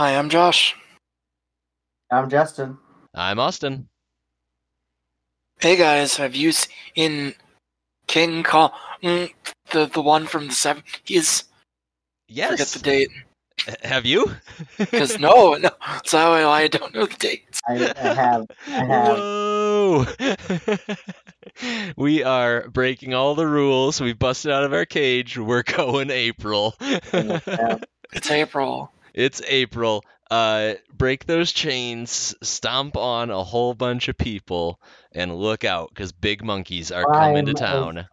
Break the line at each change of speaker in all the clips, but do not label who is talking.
Hi, I'm Josh.
I'm Justin.
I'm Austin.
Hey guys, have you seen King Kong, mm, the the one from the seventies?
Yes.
Forget the date.
Have you?
Because no, no, that's how I, I don't know the date.
I, I have. I have.
Whoa! we are breaking all the rules. We busted out of our cage. We're going April.
It's April.
It's April. Uh, break those chains, stomp on a whole bunch of people, and look out because big monkeys are coming to town.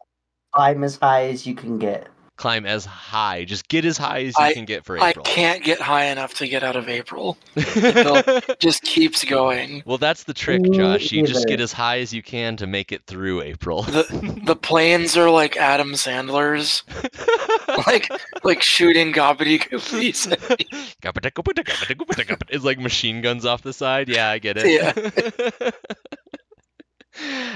Climb as high as you can get.
Climb as high. Just get as high as you
I-
can get for April.
I can't get high enough to get out of April. Just keeps going.
well, that's the trick, Josh. You just get as high as you can to make it through April.
The the planes are like Adam Sandler's, like like shooting gobbledygookies.
it's like machine guns off the side. Yeah, I get it. Yeah.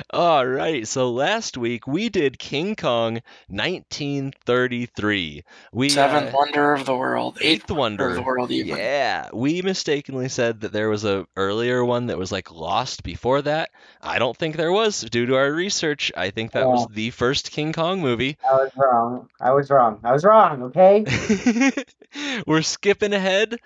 All right. So last week we did King Kong 1933. We
Seventh
uh,
wonder of the world, eighth
eighth
wonder of the world, even.
Yeah, we mistakenly said that there was a earlier one that was like lost before that. I don't think there was due to our research. I think that was the first King Kong movie.
I was wrong. I was wrong. I was wrong. Okay.
We're skipping ahead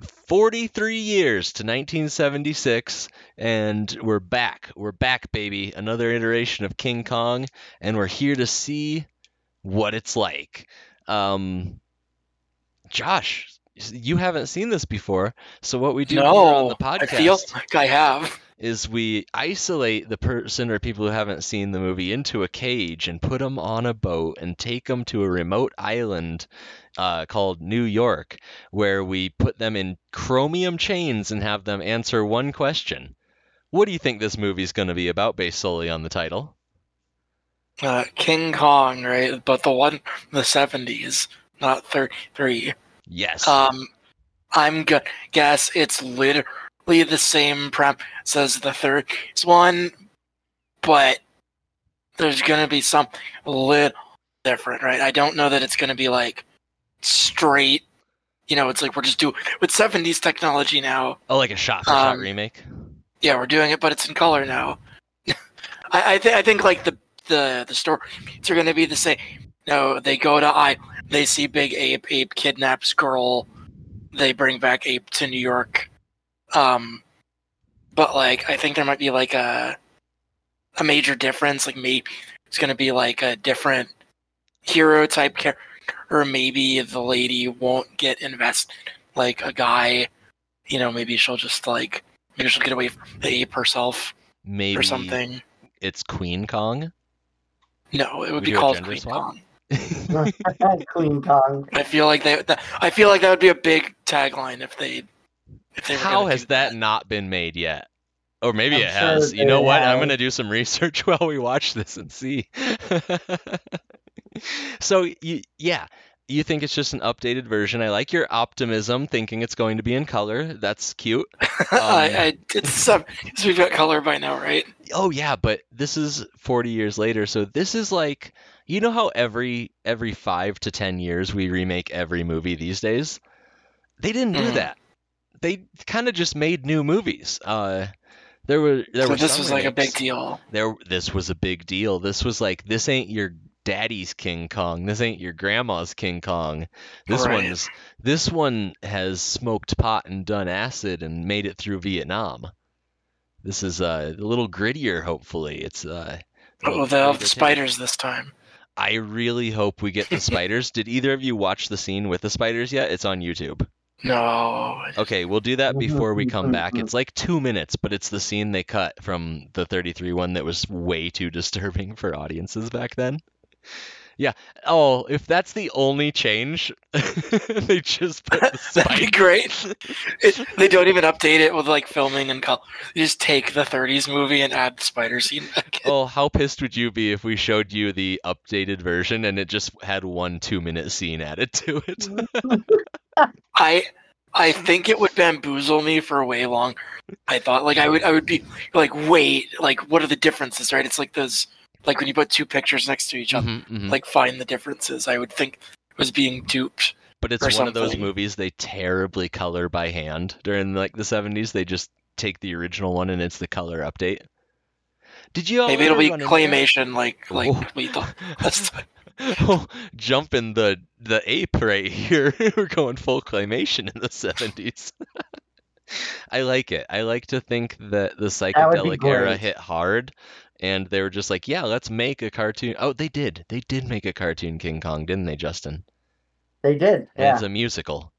43 years to 1976 and we're back. We're back, baby. Another iteration of King Kong and we're here to see what it's like. Um Josh, you haven't seen this before, so what we do here on
No,
the
I
podcast
feel like I have.
is we isolate the person or people who haven't seen the movie into a cage and put them on a boat and take them to a remote island uh, called New York, where we put them in chromium chains and have them answer one question. What do you think this movie's going to be about based solely on the title?
Uh, King Kong, right? But the one from the seventies, not thirty-three.
Yes.
Um, I'm gonna guess it's literally the same premise as the third one, but there's gonna be some little different, right? I don't know that it's gonna be like straight. You know, it's like we're just doing with '70s technology now.
oh, like a shot for shot
um,
remake?
Yeah, we're doing it, but it's in color now. I I, th- I think like the the the stories are gonna be the same. No, they go to I. They see Big Ape. Ape kidnaps girl. They bring back Ape to New York. Um, but like I think there might be like a a major difference. Like maybe it's gonna be like a different hero type character, or maybe the lady won't get invested like a guy. You know, maybe she'll just like maybe she'll get away from the ape herself
Maybe
or something.
it's Queen Kong?
No, it would
We
be called
gender
Queen
swap?
Kong.
Queen Kong.
I feel like they. That, I feel like that would be a big tagline if they. If they were
How has
do
that not been made yet? Or maybe
I'm
it
sure
has. You know what? I'm going to do some research while we watch this and see. so, you, yeah, you think it's just an updated version. I like your optimism, thinking it's going to be in color. That's cute.
I,
Um,
I it's some. So we've got color by now, right?
Oh yeah, but this is 40 years later, so this is like you know how every every 5 to 10 years we remake every movie these days? They didn't do
Mhm.
that. They kind of just made new movies. Uh there were there
so
were
this
some
was like a big deal.
There this was a big deal. This was like this ain't your daddy's King Kong. This ain't your grandma's King Kong. This
Right.
one's this one has smoked pot and done acid and made it through Vietnam. This is uh, a little grittier, hopefully. It's uh,
Oh,
little
they'll have the
take.
spiders this time.
I really hope we get the spiders. Did either of you watch the scene with the spiders yet? It's on YouTube.
No.
Okay, we'll do that before we come back. It's like two minutes, but it's the scene they cut from the 33 one that was way too disturbing for audiences back then. Yeah. Oh, if that's the only change, they just put the
That'd be great. It, they don't even update it with like filming and color. They just take the 30s movie and add the spider scene back in.
Oh, how pissed would you be if we showed you the updated version and it just had one two minute scene added to it?
I I think it would bamboozle me for way longer. I thought like I would I would be like wait like what are the differences right? It's like those like when you put two pictures next to each other
Mhm, mhm.
like find the differences. I would think I was being duped.
But it's
or
one of those movies they terribly color by hand during like the 70s. They just take the original one and it's the color update. Did you
Maybe it'll be
run into that?
claymation, like like
Oh.
we thought. That's
oh, jumping the the ape right here. We're going full claymation in the 70s. I like it. I like to think that the
would be
psychedelic era hit hard and they were just like, yeah, let's make a cartoon. Oh, they did. They did make a cartoon King Kong, didn't they, Justin?
They did.
And
Yeah.
it's a musical.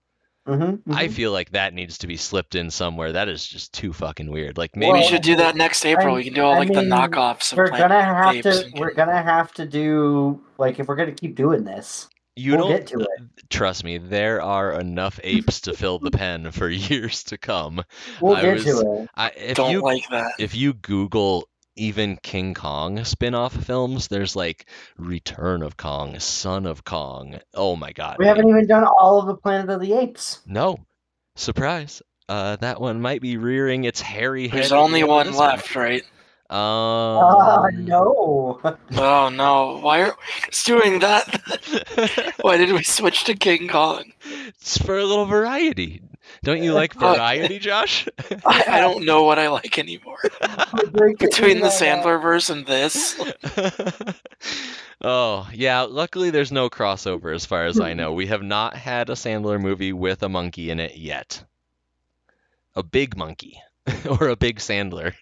Mm-hmm,
I feel like that needs to be slipped in somewhere. That is just too fucking weird. Like maybe we
should do that next April. we can do all
I
like the knockoffs of
We're gonna have to. We're gonna have to do like if we're gonna keep doing this.
you
we'll
don't
get to it.
trust me. There are enough apes to fill the pen for years to come.
We'll
I
get
was-
to it.
I, if
Don't
you
like that.
if you Google even King Kong spin-off films, there's like Return of Kong, Son of Kong. Oh my god.
We haven't even done all of the Planet of the Apes.
No. Surprise. Uh, that one might be rearing its hairy head.
There's
at the
only
end of
one left, right?
Um,
Ah, no.
Oh no! Why are it's doing that? Why did we switch to King Kong?
it's for a little variety. Don't you like
Uh,
variety, Josh?
I, I don't know what I like anymore. Between the Sandler verse and this,
oh, yeah. Luckily, there's no crossover as far as I know. We have not had a Sandler movie with a monkey in it yet. A big monkey or a big Sandler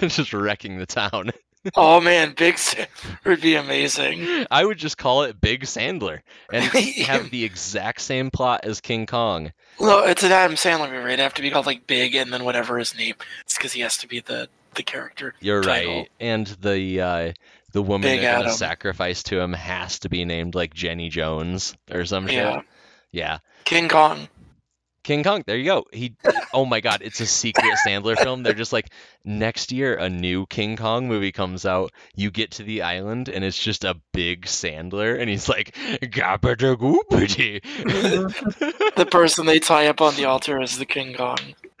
just wrecking the town.
Oh man, Big Sam would be amazing.
I would just call it Big Sandler and have the exact same plot as King Kong.
No, it's an Adam Sandler movie. It'd have to be called like Big and then whatever his name. It's because he has to be the the character.
You're
title.
right. And the uh, the woman
Big
they're gonna sacrifice to him has to be named like Jenny Jones or some shit.
Yeah,
Yeah.
King Kong.
King Kong, there you go. He oh my god, it's a secret Sandler film. They're just like next year a new King Kong movie comes out. You get to the island and it's just a big Sandler and he's like "Gabbada goopity."
The person they tie up on the altar is the King Kong.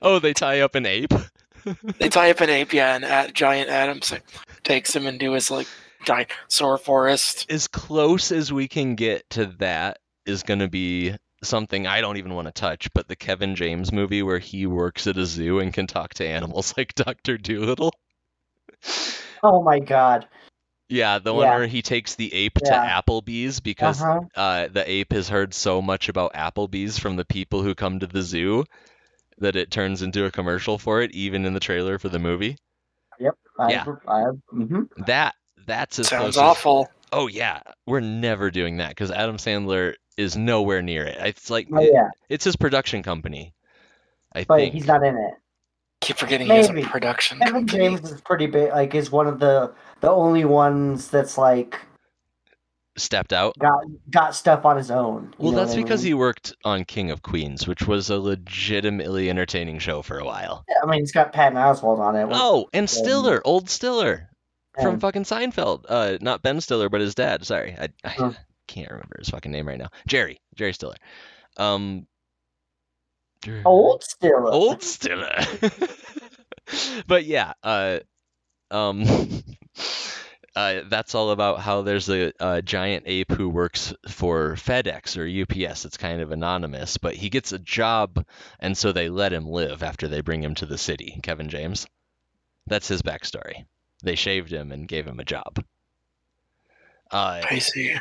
oh, they tie up an ape.
They tie up an ape, yeah, and at, giant Adam sa- takes him into his like dinosaur forest.
As close as we can get to that is going to be something I don't even want to touch, but the Kevin James movie where he works at a zoo and can talk to animals like Dr. Dolittle.
Oh my god.
Yeah, the one
Yeah.
where he takes the ape
Yeah.
to Applebee's because
Uh-huh.
uh, the ape has heard so much about Applebee's from the people who come to the zoo that it turns into a commercial for it, even in the trailer for the movie.
I,
Yeah.
I, hmm
That that's as
Sounds
close as-
awful.
Oh yeah, we're never doing that because Adam Sandler is nowhere near it. It's like
Oh
it- it's his production company. I
but
think.
he's not in it.
Keep forgetting he has a production
Kevin
company.
James is pretty big. Like, is one of the the only ones that's like
stepped out.
got got stuff on his own.
Well, that's
what I
because
mean?
he worked on King of Queens, which was a legitimately entertaining show for a while.
Yeah, I mean, he's got Patton Oswalt on it.
Oh, and Stiller, old Stiller from fucking Seinfeld. Uh, not Ben Stiller, but his dad. Sorry, I, I
Huh.
Can't remember his fucking name right now. Jerry, Jerry Stiller. Um,
old Stiller.
old Stiller. but yeah, uh, um, uh, that's all about how there's a, a giant ape who works for FedEx or UPS. It's kind of anonymous, but he gets a job, and so they let him live after they bring him to the city. Kevin James. That's his backstory. They shaved him and gave him a job. Uh,
I see.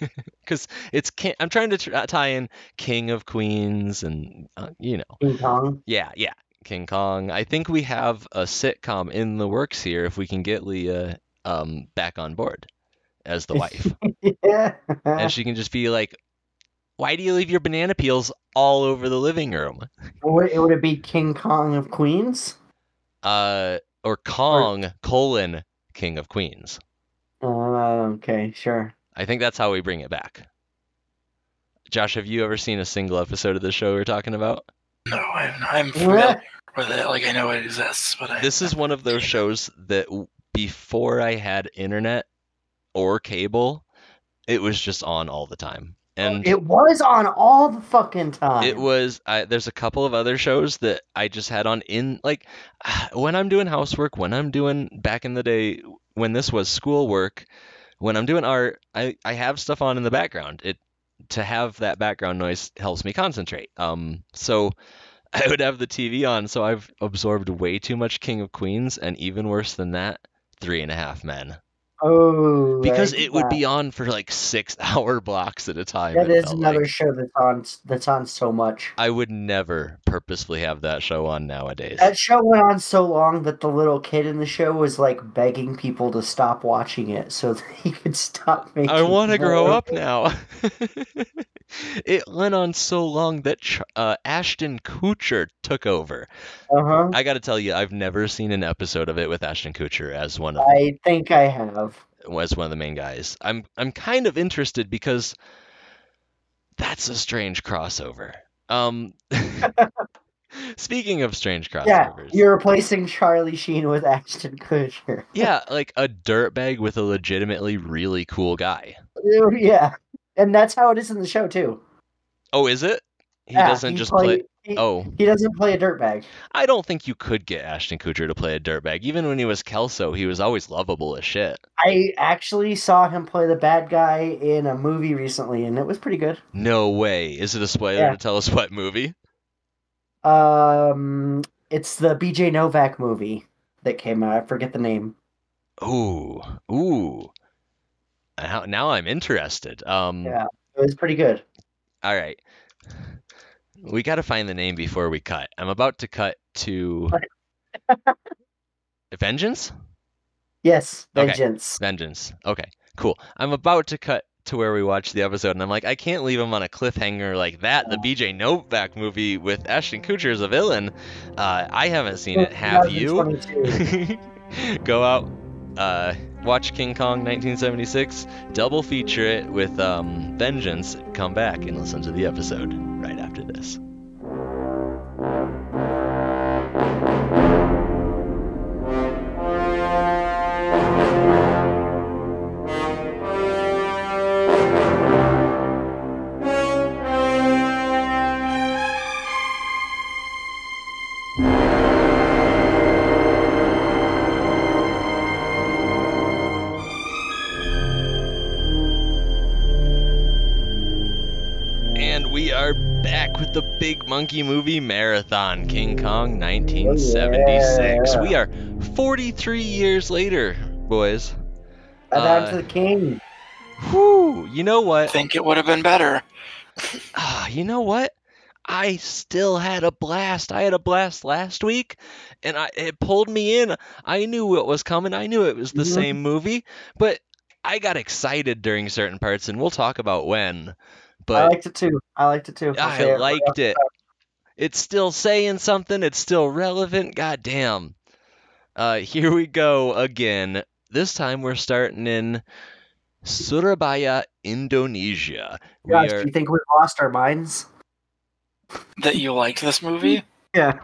because it's King, I'm trying to tr- uh, tie in King of Queens and uh, you know
King Kong.
yeah yeah King Kong. I think we have a sitcom in the works here if we can get Leah um back on board as the wife
yeah.
and she can just be like, why do you leave your banana peels all over the living room?
would, it would it be King Kong of Queens?
Uh or Kong colon King of Queens.
Uh, okay, sure.
I think that's how we bring it back. Josh, have you ever seen a single episode of the show we're talking about?
No, I'm, I'm familiar with it. Like I know it exists, but I,
This is one of those shows that before I had internet or cable, it was just on all the time. And
It was on all the fucking time.
it was I, there's a couple of other shows that I just had on in like when I'm doing housework, when I'm doing back in the day when this was schoolwork, when I'm doing art, I I have stuff on in the background. It to have that background noise helps me concentrate. Um, so I would have the TV on, so I've absorbed way too much King of Queens, and even worse than that, Three and a Half Men.
Oh,
Because it would be on for like six hour blocks at a time.
That is another
like.
show that's on that's on so much.
I would never purposefully have that show on nowadays.
That show went on so long that the little kid in the show was like begging people to stop watching it so that he could stop making.
I want to grow up now. it went on so long that uh, Ashton Kutcher took over.
Uh huh.
I got to tell you, I've never seen an episode of it with Ashton Kutcher as one of
I think I have.
as one of the main guys. I'm I'm kind of interested because that's a strange crossover. Um, speaking of strange
Yeah,
crossovers,
you're replacing Charlie Sheen with Ashton Kutcher.
yeah, like a dirtbag with a legitimately really cool guy.
yeah, and that's how it is in the show too.
Oh, is it? He
Yeah,
doesn't
he
just
play-
play.
He,
Oh,
he doesn't play a dirtbag.
I don't think you could get Ashton Kutcher to play a dirtbag. Even when he was Kelso, he was always lovable as shit.
I actually saw him play the bad guy in a movie recently, and it was pretty good.
No way. Is it a spoiler
Yeah.
to tell us what movie?
Um, it's the B.J. Novak movie that came out. I forget the name.
Ooh, ooh. Now, now I'm interested. Um,
Yeah. It was pretty good.
all right. We got to find the name before we cut. I'm about to cut to Vengeance?
Yes,
Okay.
Vengeance.
Vengeance. Okay, cool. I'm about to cut to where we watch the episode, and I'm like, I can't leave him on a cliffhanger like that. The BJ Novak movie with Ashton Kutcher as a villain. Uh, I haven't seen it. Have you? Go out, uh, watch King Kong 1976, double feature it with um, Vengeance. Come back and listen to the episode right after this. The Big Monkey Movie Marathon, King Kong 1976.
yeah.
We are 43 years later, boys.
And
Uh,
on to the king.
Whew, you know what?
I think it would have been better.
Ah, you know what? I still had a blast. I had a blast last week, and I it pulled me in. I knew what was coming. I knew it was the
Mhm.
same movie, but I got excited during certain parts, and we'll talk about when.
I liked it too. I liked it too. I'll
I
say it.
liked it. It's still saying something. It's still relevant. God damn. Uh, here we go again. This time we're starting in Surabaya, Indonesia. We
Gosh,
are
do you think we've lost our minds?
That you liked this movie.
Yeah.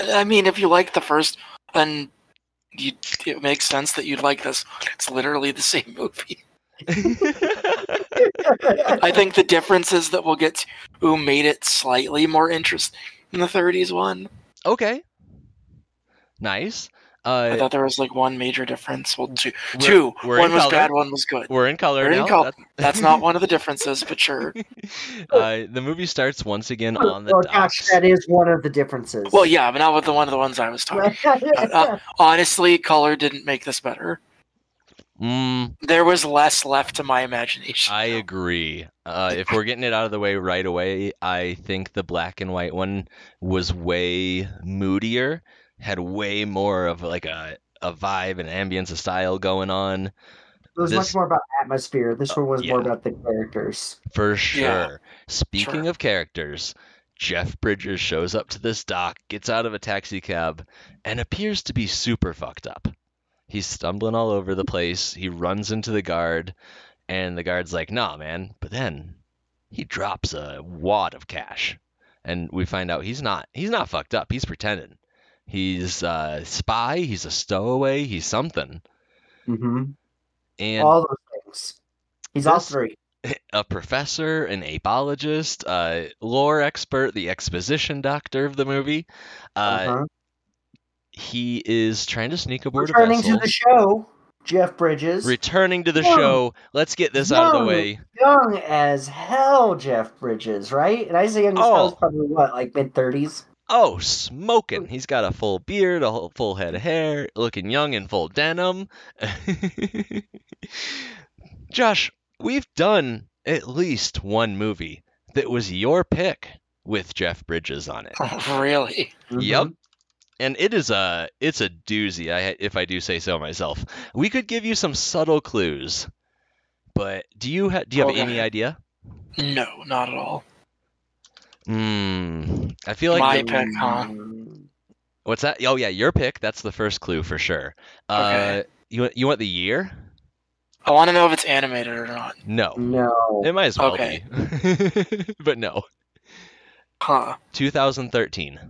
I mean, if you liked the first, then you, it makes sense that you'd like this. It's literally the same movie. I think the difference is that we'll get to who made it slightly more interesting in the 30s one.
okay. Nice.
I
Uh,
thought there was like one major difference. Well, two.
we're-
two.
we're
one was
color.
bad, one was good.
we're in color
We're in
now.
color. That's not one of the differences, but sure.
uh, the movie starts once again on the
oh gosh, that is one of the differences.
Well, yeah, but not with the one of the ones I was talking. uh, Honestly, color didn't make this better.
Mm,
There was less left to my imagination.
I agree. Uh, if we're getting it out of the way right away, I think the black and white one was way moodier, had way more of like a, a vibe and ambience, a style going on.
it was
this-
much more about atmosphere. This one was more about the characters.
For sure.
Yeah,
Speaking
sure.
of characters, Jeff Bridges shows up to this dock, gets out of a taxi cab, and appears to be super fucked up. He's stumbling all over the place. He runs into the guard, and the guard's like, nah, man. But then he drops a wad of cash. And we find out he's not he's not fucked up. He's pretending. He's a spy, he's a stowaway, he's something.
Mm-hmm.
And
all those things. He's all three.
a professor, an apologist, a lore expert, the exposition doctor of the movie. Uh,
Uh-huh.
He is trying to sneak aboard a
Returning
vessel.
to the show, Jeff Bridges.
Returning to the
Young.
show. Let's get this out of the way.
young as hell, Jeff Bridges, right? And I say young as hell is
Oh.
probably what, like mid thirties.
Oh, smoking. He's got a full beard, a whole full head of hair, looking young in full denim. Josh, we've done at least one movie that was your pick with Jeff Bridges on it.
really? Mm-hmm.
Yep. And it is a it's a doozy, I if I do say so myself. We could give you some subtle clues. But do you ha- do you have
Okay.
any idea?
No, not at all.
Hmm. I feel like
My
the-
pick, huh?
What's that? Oh yeah, your pick. That's the first clue for sure. Uh,
Okay.
you want- you want the year?
I want to know if it's animated or not.
No,
No.
it might as well
Okay.
be. but no,
Huh?
2013.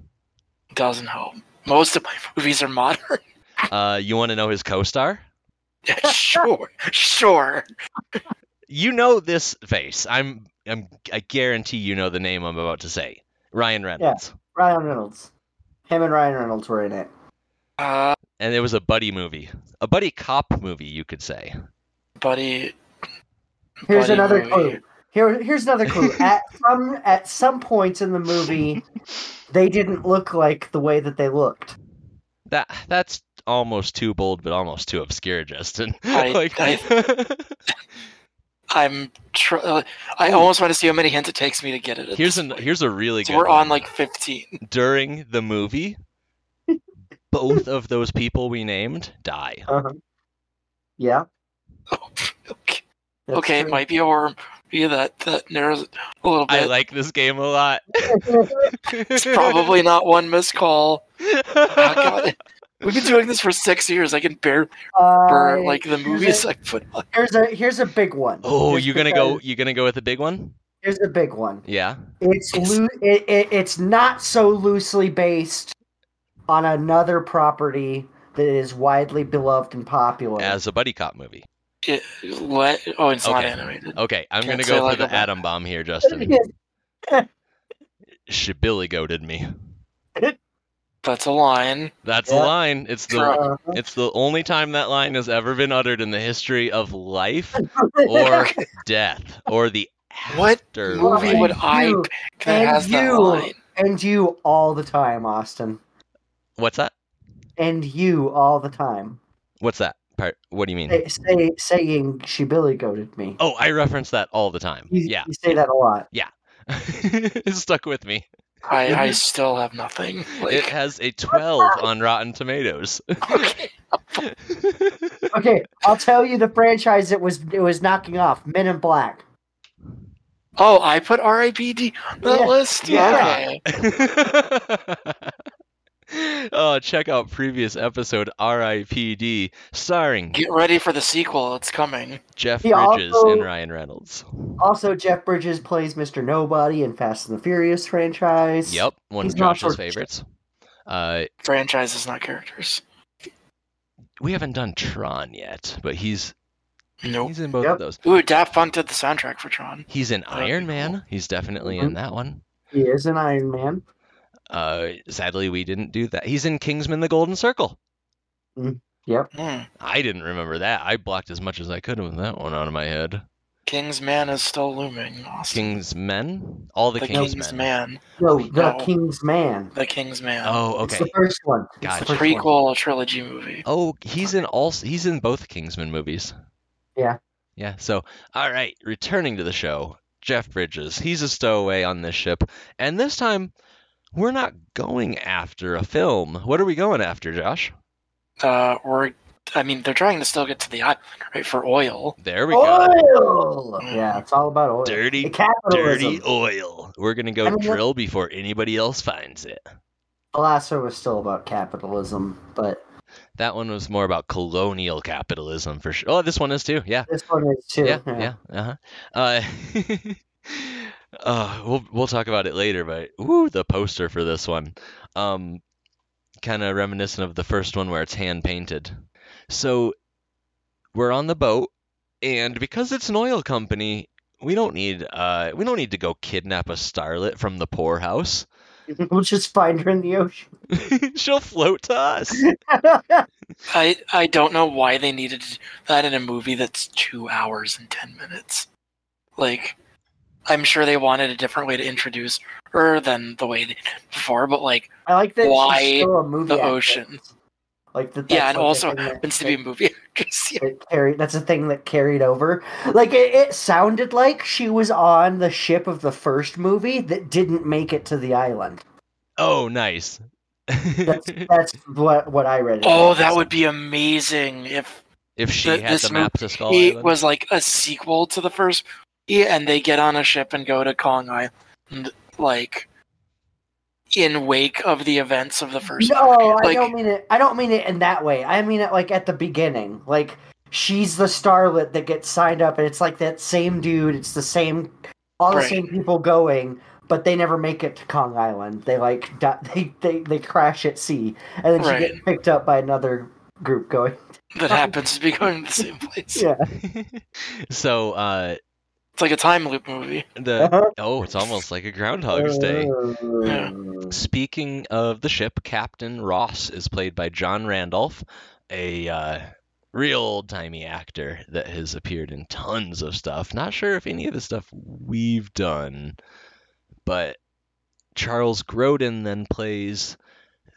Doesn't help. Most of my movies are modern.
Uh, you want to know his co-star?
Yeah, sure, sure.
You know this face. I'm I'm I guarantee you know the name I'm about to say. Ryan Reynolds.
Ryan Reynolds. Him and Ryan Reynolds were in it.
Uh,
And it was a buddy movie, a buddy cop movie, you could say.
buddy.
Here's
buddy
another
movie.
clue. Here, here's another clue. at some at some points in the movie, they didn't look like the way that they looked.
That that's almost too bold, but almost too obscure, Justin.
I-
like,
I'm. Tr- uh, I almost want to see how many hints it takes me to get it.
here's an here's a really
So
good.
we're
one.
on like 15.
during the movie. both of those people we named die.
Uh-huh. Yeah.
okay,
that's
okay, it might be a horror movie that that narrows it a little bit.
I like this game a lot.
it's probably not one missed call. Oh, We've been doing this for six years. I can barely remember
Uh,
like the
here's
movies
a-
I put on.
Here's a here's a big one.
Oh,
Just
you gonna go?
because-
You gonna go with a big one?
Here's a big one.
Yeah.
It's
Yes.
loo- it, it, it's not so loosely based on another property that is widely beloved and popular.
As a buddy cop movie.
It, what? Oh, it's not
Okay.
animated.
Okay, I'm
Can't
gonna go for
like
the atom bomb here, Justin. She Billy goaded me.
That's a line.
That's
Yeah.
the line. It's the
Uh,
it's the only time that line has ever been uttered in the history of life or death or the
What
after
movie would. I
you-
pick that
and
has that
you.
line?
and you all the time, Austin.
What's that?
And you all the time.
What's that part? What do you mean?
Say, say, saying she Billy goaded me.
Oh, I reference that all the time.
You,
Yeah,
you say that a lot.
Yeah, it stuck with me.
I, I still have nothing.
It has a 12 on Rotten Tomatoes.
okay.
Okay, I'll tell you the franchise it was it was knocking off Men in Black.
Oh, I put R.I.P.D. on the
Yeah.
list.
Yeah.
Okay.
Oh, check out previous episode R.I.P.D. starring
Get ready for the sequel. It's coming.
Jeff
He
Bridges
also-
and Ryan Reynolds.
Also, Jeff Bridges plays Mr. Nobody in Fast and the Furious franchise.
Yep, one
He's
of
not
Josh's
sort
favorites. Uh,
Franchises, not characters.
we haven't done Tron yet, but he's
Nope.
he's in both
Yep.
of those.
Ooh, Daft Punk did the soundtrack for Tron.
He's in
That'd be
Iron
cool.
Man. He's definitely
Mhm.
in that one.
He is an Iron Man.
Uh, sadly, we didn't do that. He's in Kingsman: The Golden Circle.
Yep.
Hmm.
I didn't remember that. I blocked as much as I could with that one out of my head.
Kingsman is still looming. Austin.
Kingsmen? All the,
the
Kingsmen.
King's Man.
No, the
No.
King's Man.
The King's Man.
Oh,
It's
okay.
the first one. It's the
Gotcha.
first one.
Prequel trilogy movie.
Oh, he's in all. He's in both Kingsman movies.
Yeah.
Yeah. So, all right, returning to the show, Jeff Bridges. He's a stowaway on this ship, and this time, we're not going after a film. What are we going after, Josh?
Uh, we're. I mean, they're trying to still get to the island, right? For oil.
There we go.
Oil. Yeah, it's all about oil.
Dirty,
capitalism.
Dirty oil. We're gonna go
I mean,
drill before anybody else finds it.
The last one was still about capitalism, but
That one was more about colonial capitalism for sure. Oh, this one is too. Yeah.
this one is too.
Yeah. Yeah. Uh-huh. Uh Uh, we'll we'll talk about it later, but woo, the poster for this one, um, kind of reminiscent of the first one where it's hand painted. So we're on the boat, and because it's an oil company, we don't need uh we don't need to go kidnap a starlet from the poorhouse.
We'll just find her in the ocean.
She'll float to us.
I I don't know why they needed that in a movie that's two hours and ten minutes. Like, I'm sure they wanted a different way to introduce her than the way they did before, but like,
I like that
Why
she's still a movie
the
actress.
ocean?
Like that.
yeah, and
like
also happens to be a movie actress. Yeah.
that carried, that's a thing that carried over. Like it, it sounded like she was on the ship of the first movie that didn't make it to the island.
Oh, nice.
That's that's what what I read.
Oh, that would be amazing if
if she
th-
had
this
the map to Skull
it
Island.
was like a sequel to the first movie, and they get on a ship and go to Kong Island, like in wake of the events of the first.
No, I don't mean it. I don't mean it in that way. I mean it like at the beginning. Like she's the starlet that gets signed up, and it's like that same dude. It's the same, all the
Right.
same people going, but they never make it to Kong Island. They like di- they they, they crash at sea, and then she
Right.
gets picked up by another group going.
that happens to be going to the same place.
Yeah.
so uh
It's like a time loop movie.
the
Uh-huh.
oh, it's almost like a Groundhog's Day.
Uh,
Speaking of the ship, Captain Ross is played by John Randolph, a uh, real old timey actor that has appeared in tons of stuff. Not sure if any of the stuff we've done, but Charles Grodin then plays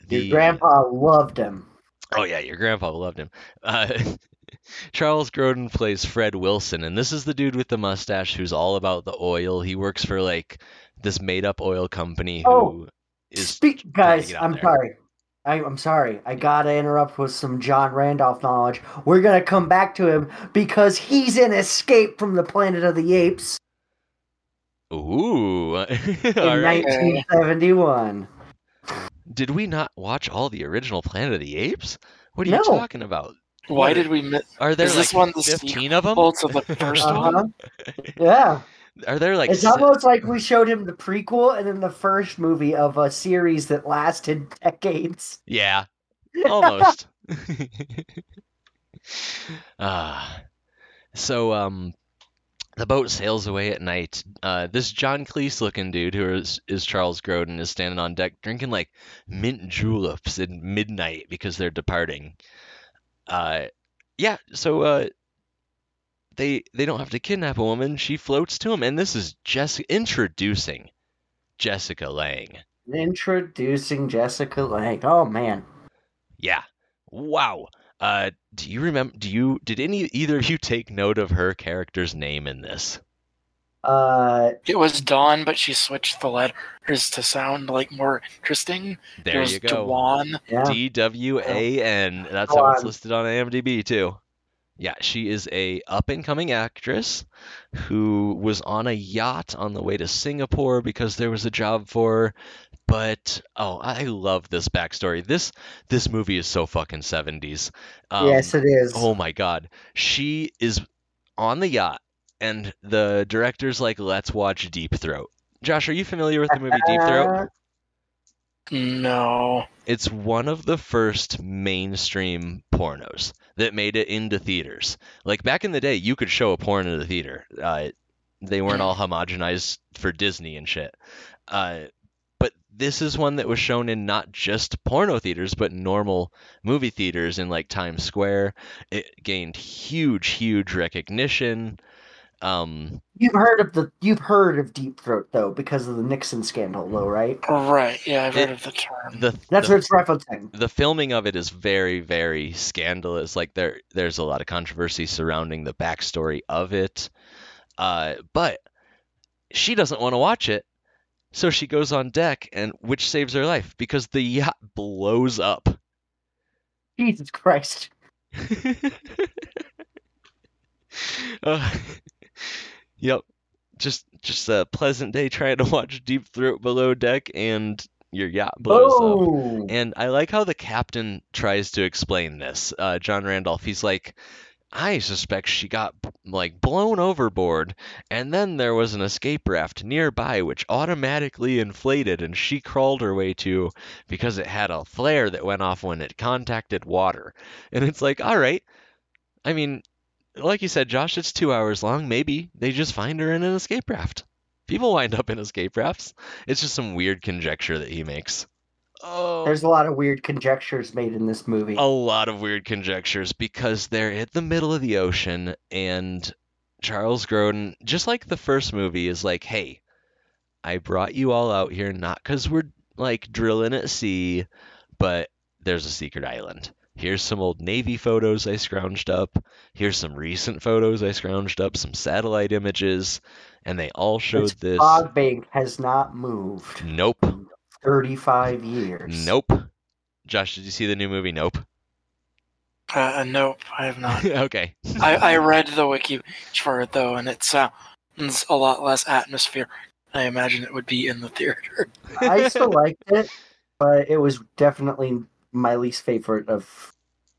the
Your grandpa loved him.
Oh yeah, your grandpa loved him. Uh, Charles Grodin plays Fred Wilson, and this is the dude with the mustache who's all about the oil. He works for like this made-up oil company who
Oh,
is
Speak, guys. I'm
there.
sorry. I, I'm sorry. I gotta interrupt with some John Randolph knowledge. We're gonna come back to him because he's in Escape from the Planet of the Apes
Ooh.
in
right.
1971.
Did we not watch all the original Planet of the Apes? What are you talking about?
Why did we miss
Are there
Is this
like
one the
15 of them?
sequel to the first one?
Uh-huh. Yeah,
Are there like
it's
se-
almost like we showed him the prequel and then the first movie of a series that lasted decades.
Yeah, almost. Ah, so um, the boat sails away at night. Uh, this John Cleese looking dude, who is is Charles Grodin, is standing on deck drinking like mint juleps at midnight because they're departing. Uh, yeah. So uh, they they don't have to kidnap a woman. She floats to him, and this is Jessica introducing Jessica Lange.
Introducing Jessica Lange. Oh man,
Yeah. Wow. Uh, do you remember? Do you did any either of you take note of her character's name in this?
Uh,
It was Dawn, but she switched the letters to sound like more interesting. it
There you go.
Dwan.
yeah.
D W A N. That's how it's
Dwan.
listed on IMDb too. Yeah, she is a up and coming actress who was on a yacht on the way to Singapore because there was a job for her. But oh, I love this backstory. This this movie is so fucking 70s. Um,
yes, it is.
Oh my god. She is on the yacht and the director's like, let's watch Deep Throat. Josh, are you familiar with the movie Deep Throat?
No.
It's one of the first mainstream pornos that made it into theaters. Like back in the day, you could show a porn in the theater. Uh, they weren't all homogenized for Disney and shit. Uh, but this is one that was shown in not just porno theaters, but normal movie theaters in like Times Square. It gained huge, huge recognition. Um,
You've heard of the you've heard of Deep Throat though because of the Nixon scandal though, right?
Right. Yeah, I've heard
It-
of the term.
the
That's
the
what it's referencing.
the filming of it is very very scandalous like there there's a lot of controversy surrounding the backstory of it uh, but she doesn't want to watch it so she goes on deck and which saves her life because the yacht blows up
Jesus Christ.
Uh, yep just just a pleasant day trying to watch deep throat below deck and your yacht blows up
Oh,
And I like how the captain tries to explain this. Uh, John Randolph, he's like, I suspect she got like blown overboard, and then there was an escape raft nearby which automatically inflated, and she crawled her way to because it had a flare that went off when it contacted water. And it's like, all right. I mean, like you said, Josh, it's two hours long. Maybe they just find her in an escape raft. People wind up in escape rafts. It's just some weird conjecture that he makes. Oh,
There's a lot of weird conjectures made in this movie.
a lot of weird conjectures because they're in the middle of the ocean and Charles Grodin, just like the first movie, is like, hey, I brought you all out here not because we're like drilling at sea, but there's a secret island. Here's some old Navy photos I scrounged up. Here's some recent photos I scrounged up, some satellite images, and they all showed
this
this.
fog bank has not moved
Nope.
35 years.
Nope. Josh, did you see the new movie Nope?
Uh, nope, I have not.
okay.
I, I read the wiki for it though, and it sounds a lot less atmosphere. I imagine it would be in the theater.
I still liked it, but it was definitely my least favorite of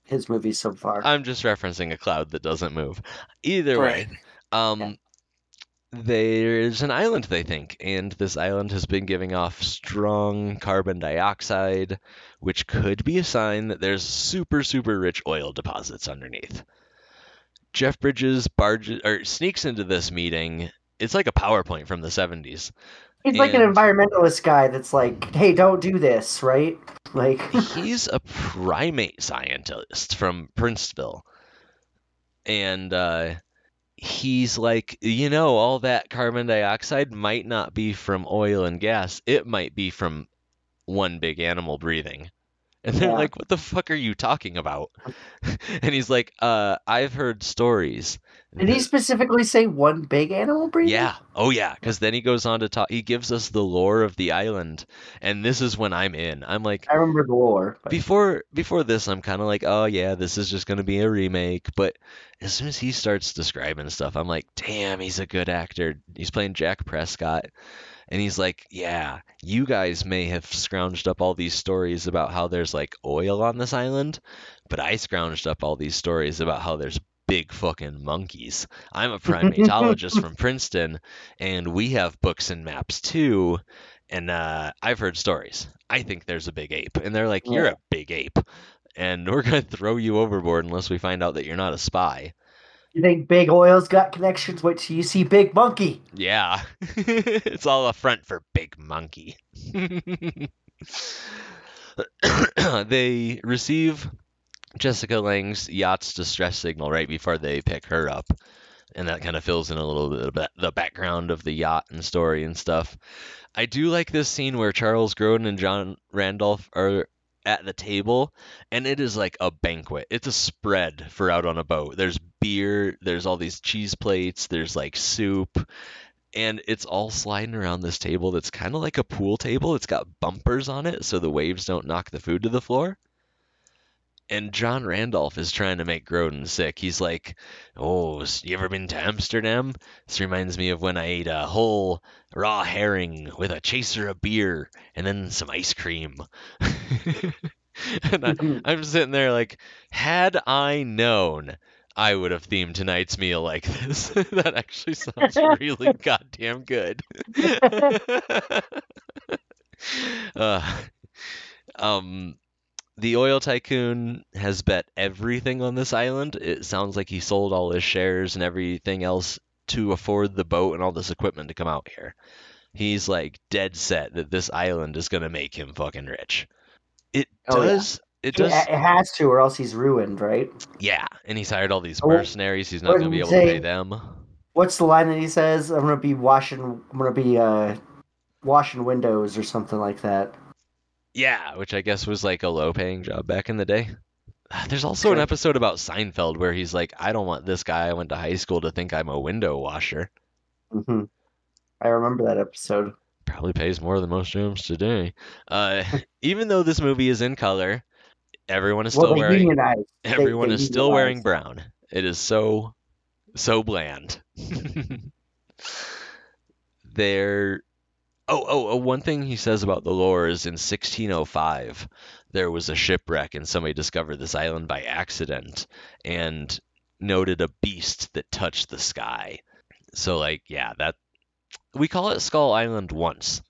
his movies so far.
I'm just referencing a cloud that doesn't move. Either way,
Right.
um, there's an island they think, and this island has been giving off strong carbon dioxide, which could be a sign that there's super super rich oil deposits underneath. Jeff Bridges barges or sneaks into this meeting. It's like a PowerPoint from the 70s.
He's like an environmentalist guy that's like, hey, don't do this, right? Like,
he's a primate scientist from Princeville. And uh, he's like, you know, all that carbon dioxide might not be from oil and gas. It might be from one big animal breathing. And they're
Yeah.
like, what the fuck are you talking about? and he's like, uh, I've heard stories.
did he specifically say one big animal breed?
yeah. Oh, yeah. Because then he goes on to talk. He gives us the lore of the island, and this is when I'm in. I'm like,
I remember the lore. but-
before before this, I'm kind of like, oh yeah, this is just gonna be a remake. But as soon as he starts describing stuff, I'm like, damn, he's a good actor. He's playing Jack Prescott, and he's like, yeah, you guys may have scrounged up all these stories about how there's like oil on this island, but I scrounged up all these stories about how there's big fucking monkeys. I'm a primatologist from Princeton, and we have books and maps too. And uh, I've heard stories. I think there's a big ape, and they're like, "You're a big ape, and we're gonna throw you overboard unless we find out that you're not a spy."
You think Big Oil's got connections? Wait till you see Big Monkey.
Yeah, it's all a front for Big Monkey. they receive Jessica Lange's yacht's distress signal right before they pick her up, and that kind of fills in a little bit of the background of the yacht and story and stuff. I do like this scene where Charles Grodin and John Randolph are at the table, and it is like a banquet. It's a spread for out on a boat. There's beer, there's all these cheese plates, there's like soup, and it's all sliding around this table that's kind of like a pool table. It's got bumpers on it so the waves don't knock the food to the floor. And John Randolph is trying to make Grodin sick. He's like, "Oh, you ever been to Amsterdam? This reminds me of when I ate a whole raw herring with a chaser of beer and then some ice cream." and I, mm-hmm. I'm sitting there like, had I known, I would have themed tonight's meal like this. that actually sounds really goddamn good. uh, um, the oil tycoon has bet everything on this island. It sounds like he sold all his shares and everything else to afford the boat and all this equipment to come out here. He's like dead set that this island is gonna make him fucking rich. It
Oh,
does. It does.
it has to, or else he's ruined, right?
Yeah, and he's hired all these mercenaries. He's not going to be able
he
to pay them.
What's the line that he says? I'm gonna be washing. I'm gonna be uh, washing windows or something like that.
Yeah, which I guess was like a low paying job back in the day. There's also an episode about Seinfeld where he's like, I don't want this guy I went to high school to think I'm a window washer.
hmm I remember that episode.
Probably pays more than most jobs today. Uh, even though this movie is in color, everyone is still
they
wearing
unionized.
Everyone
they
is still wearing brown. It is so so bland. there Oh, oh, oh, one thing he says about the lore is in 1605 there was a shipwreck and somebody discovered this island by accident and noted a beast that touched the sky. So like, yeah, that we call it Skull Island once,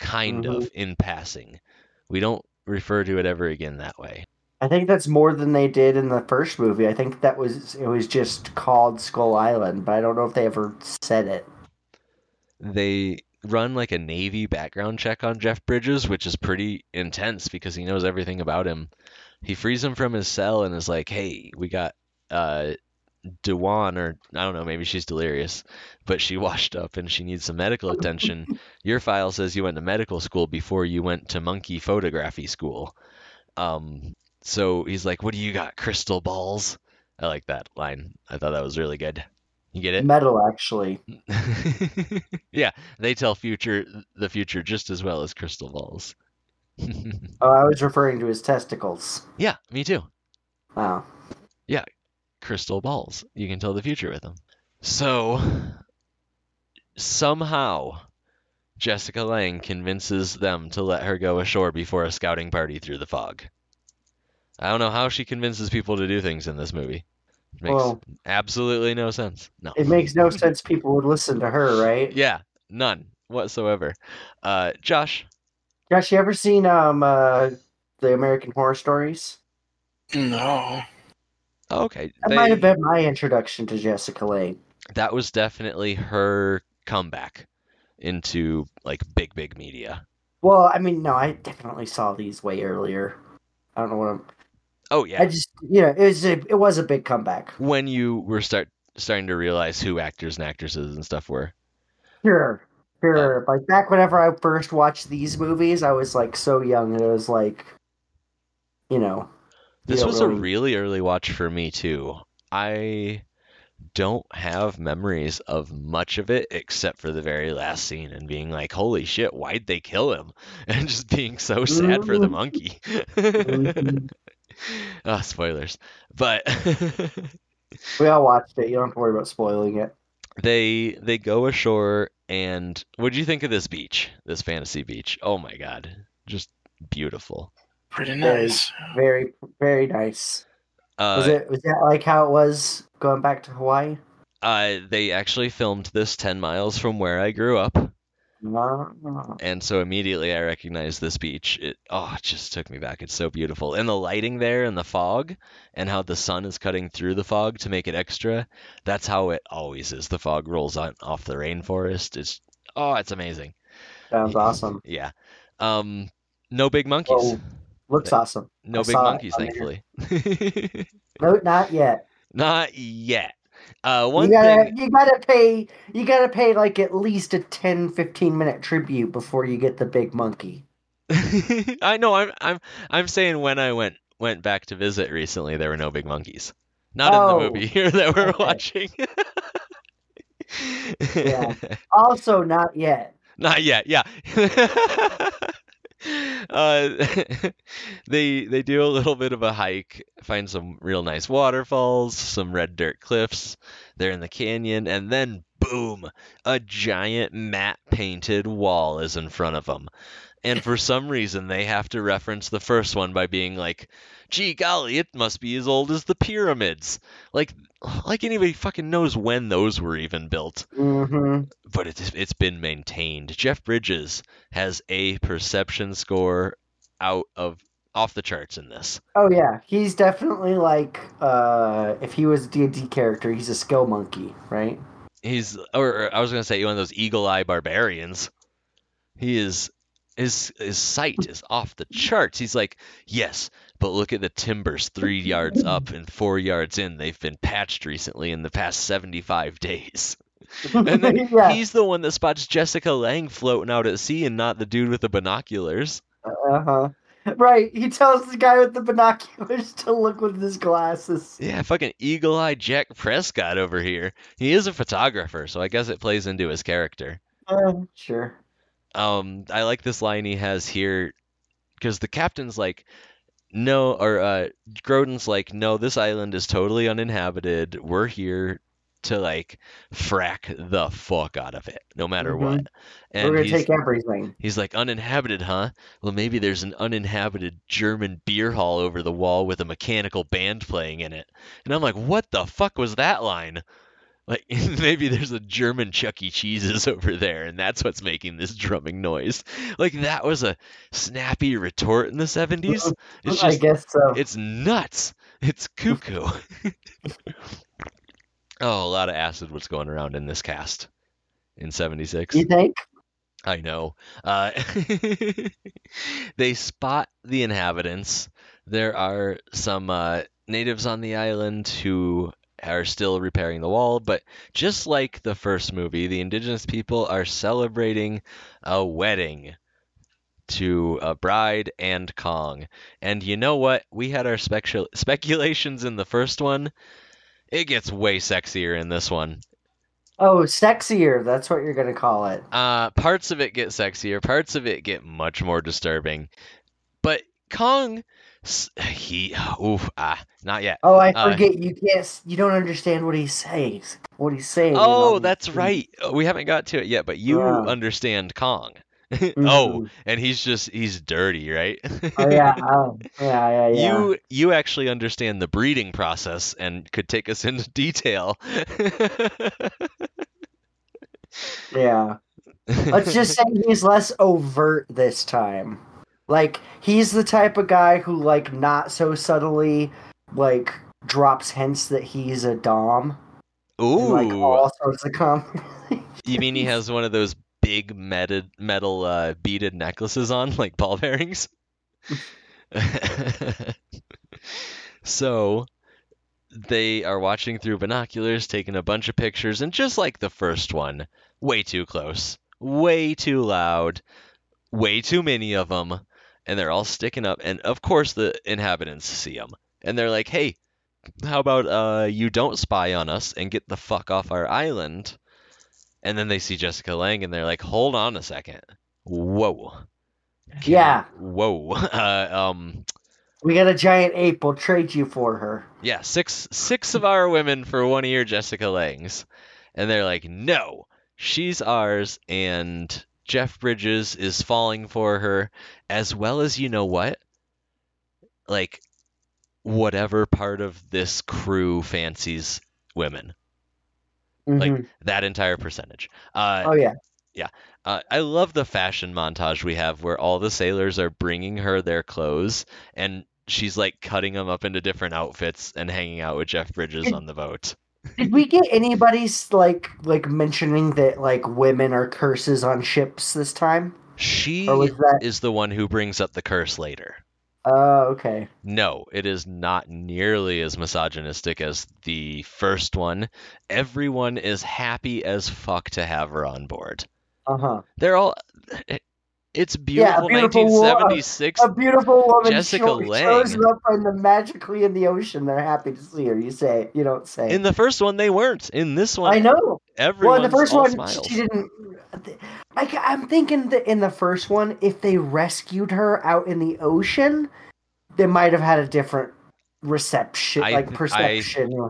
kind
Mhm.
of in passing. We don't refer to it ever again that way.
I think that's more than they did in the first movie. I think that was it was just called Skull Island, but I don't know if they ever said it.
they run like a Navy background check on Jeff Bridges, which is pretty intense because he knows everything about him. He frees him from his cell and is like, "Hey, we got uh, Dewan, or I don't know, maybe she's delirious, but she washed up and she needs some medical attention. Your file says you went to medical school before you went to monkey photography school. Um, so he's like, "What do you got? Crystal balls?" I like that line. I thought that was really good. You get it?
Metal, actually.
yeah, they tell future the future just as well as crystal balls.
Oh, I was referring to his testicles.
yeah, me too.
Wow.
Crystal balls. You can tell the future with them. So somehow Jessica Lange convinces them to let her go ashore before a scouting party through the fog. I don't know how she convinces people to do things in this movie. It makes
Well-
absolutely no sense. No.
It makes no sense people would listen to her, right?
Yeah, none whatsoever. Uh, Josh,
Josh, you ever seen um uh the American Horror Stories?
No.
Okay,
That
they-
might have been my introduction to Jessica Lange.
that was definitely her comeback into like big big media.
Well, I mean, no, I definitely saw these way earlier. I don't know what I'm.
Oh yeah.
I just, you know, it was a, it was a big comeback.
when you were start starting to realize who actors and actresses and stuff were.
Sure, sure. Uh, like back whenever I first watched these movies, I was like so young. And it was like, you know,
This
don't
was a
really-
really early watch for me too. I don't have memories of much of it except for the very last scene and being like, "Holy shit, why'd they kill him?" and just being so sad for the
Mhm.
monkey. Ah, spoilers. But
we all watched it. You don't have to worry about spoiling it.
they they go ashore and what do you think of this beach? This fantasy beach? Oh my god. Just beautiful.
Pretty nice.
Very, very nice.
Uh,
Was it? Was that like how it was going back to Hawaii?
uh, they actually filmed this 10 miles from where I grew up.
No.
and so immediately I recognized this beach. It oh, it just took me back. It's so beautiful, and the lighting there, and the fog, and how the sun is cutting through the fog to make it extra. That's how it always is. The fog rolls on off the rainforest. It's oh, it's amazing.
Sounds awesome.
Yeah. Um, no big monkeys.
Well, Looks awesome.
no
I
big monkeys, thankfully.
No, not yet.
Not yet. Uh,
You
one
gotta,
thing.
you gotta pay, you gotta pay like at least a 10, 15 minute tribute before you get the big monkey.
I know. I'm I'm I'm saying when I went went back to visit recently, there were no big monkeys. Not in
Oh,
the movie here that we're
okay.
watching.
Yeah. Also, not yet.
Not yet. Yeah. Uh, they they do a little bit of a hike, find some real nice waterfalls, some red dirt cliffs. They're in the canyon, and then boom, a giant matte painted wall is in front of them. And for some reason, they have to reference the first one by being like, "Gee golly, it must be as old as the pyramids." Like, like anybody fucking knows when those were even built
hmm
but it's it's been maintained. Jeff Bridges has a perception score out of off the charts in this.
Oh yeah, he's definitely like, uh, if he was a D&D character, he's a skill monkey, right?
He's or, or I was gonna say one of those eagle eye barbarians. He is his his sight is off the charts. He's like, yes, but look at the timbers three yards up and four yards in. They've been patched recently in the past seventy five days. And then
yeah.
he's the one that spots Jessica Lange floating out at sea and not the dude with the binoculars.
Uh huh. Right. He tells the guy with the binoculars to look with his glasses.
Yeah, fucking eagle eye Jack Prescott over here. He is a photographer, so I guess it plays into his character.
Uh, sure.
Um, I like this line he has here because the captain's like, no, or uh, Grodin's like, no, this island is totally uninhabited. We're here to like frack the fuck out of it, no matter
Mhm.
what. And
We're gonna take everything.
He's like, uninhabited, huh? Well, maybe there's an uninhabited German beer hall over the wall with a mechanical band playing in it. And I'm like, what the fuck was that line? Like, maybe there's a German Chuck E. Cheese's over there, and that's what's making this drumming noise. Like, that was a snappy retort in the 70s. It's
I
just,
guess so.
it's nuts. It's cuckoo. oh, a lot of acid was going around in this cast. in 76.
You think?
I know. Uh, they spot the inhabitants. There are some uh, natives on the island who are still repairing the wall, but just like the first movie, the indigenous people are celebrating a wedding to a bride and Kong. And you know what? We had our specul- speculations in the first one. It gets way sexier in this one.
Oh, sexier. That's what you're gonna call it.
Uh, parts of it get sexier, parts of it get much more disturbing. But Kong, he, oof, ah, not yet.
Oh, I
Uh,
forget. you can't. You don't understand what he says. What he's saying.
Oh, that's
scenes.
right. Uh, We haven't got to it yet, but you
Yeah.
understand Kong. oh,
Mhm.
and he's just he's dirty, right?
Oh yeah. Oh, yeah. Yeah. Yeah.
You you actually understand the breeding process and could take us into detail.
Yeah. Let's just say he's less overt this time. Like he's the type of guy who like not so subtly like drops hints that he's a dom. And, like all sorts of com.
you mean he has one of those big metal metal uh, beaded necklaces on, like ball bearings? so they are watching through binoculars, taking a bunch of pictures, and just like the first one, way too close, way too loud, way too many of them, and they're all sticking up. And of course, the inhabitants see them, and they're like, "Hey, how about uh, you don't spy on us and get the fuck off our island?" And then they see Jessica Lange, and they're like, "Hold on a second, whoa." Can-
Yeah.
Whoa. Uh, um.
we got a giant ape. We'll trade you for her.
Yeah, six six of our women for one of your Jessica Langes. And they're like, no, she's ours, and Jeff Bridges is falling for her, as well as you know what? Like whatever part of this crew fancies women. Like
Mhm.
that entire percentage. Uh,
oh yeah.
uh, I love the fashion montage we have where all the sailors are bringing her their clothes and she's like cutting them up into different outfits and hanging out with Jeff Bridges on the boat.
Did we get anybody's like like mentioning that like women are curses on ships this time?
She
that?
is the one who brings up the curse later.
Oh, okay.
No, it is not nearly as misogynistic as the first one. Everyone is happy as fuck to have her on board.
Uh huh.
They're all. It's
Yeah,
beautiful,
beautiful wo- A beautiful woman
Jessica
sho- shows
Lange.
up in the magically in the ocean. They're happy to see her. You say it you don't say.
In the first one, they weren't. In this one,
I know.
everyone's
well, in the first one,
smiles.
she didn't. I, I'm thinking that in the first one, if they rescued her out in the ocean, they might have had a different reception,
I
like
th- I-
perception.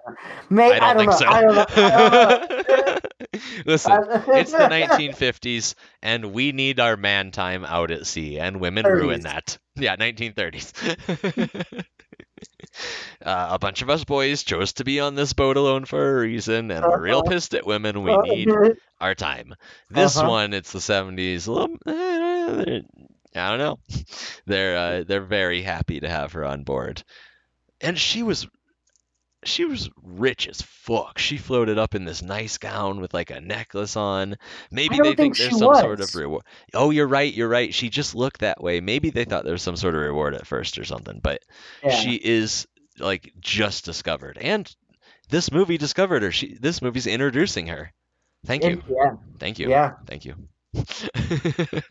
May,
I don't,
know.
think so.
I don't know. I don't know.
Listen, it's the 1950s, and we need our man time out at sea, and women ruin that. Yeah, 1930s. uh, a bunch of us boys chose to be on this boat alone for a reason, and we're real
Uh-huh.
pissed at women. We need our time. This
Uh-huh.
one, it's the 70s. Little, eh, I don't know. They're uh, they're very happy to have her on board, and she was she was rich as fuck. She floated up in this nice gown with like a necklace on. Maybe they think,
think
there's some sort of reward. Oh, you're right. You're right. She just looked that way. Maybe they thought there was some sort of reward at first or something, but
Yeah.
she is like just discovered, and this movie discovered her. She this movie's introducing her. Thank you.
Yeah.
Thank you.
Yeah.
Thank you.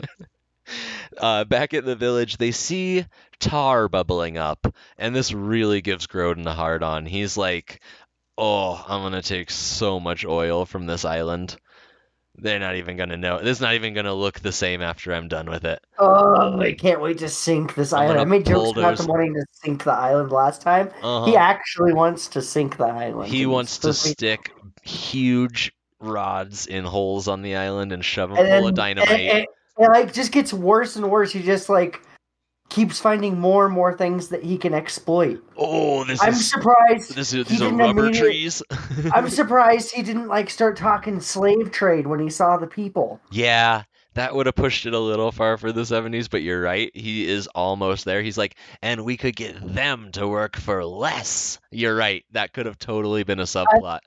uh, back at the village, they see tar bubbling up, and this really gives Grodin a hard on. He's like, "Oh, I'm gonna take so much oil from this island. They're not even gonna know. It's not even gonna look the same after I'm done with it."
Oh, I can't wait to sink this
I'm
island. I made jokes about wanting to sink the island last time.
Uh-huh.
He actually wants to sink the island.
He wants to stick huge rods in holes on the island and shove them
and
full of dynamite.
And, and- and, like just gets worse and worse. He just like keeps finding more and more things that he can exploit.
oh, this
I'm
is
surprised.
this is
he
these are rubber trees.
I'm surprised he didn't like start talking slave trade when he saw the people.
Yeah, that would have pushed it a little far for the 70s, but you're right. He is almost there. He's like, and we could get them to work for less. You're right. That could have totally been a subplot.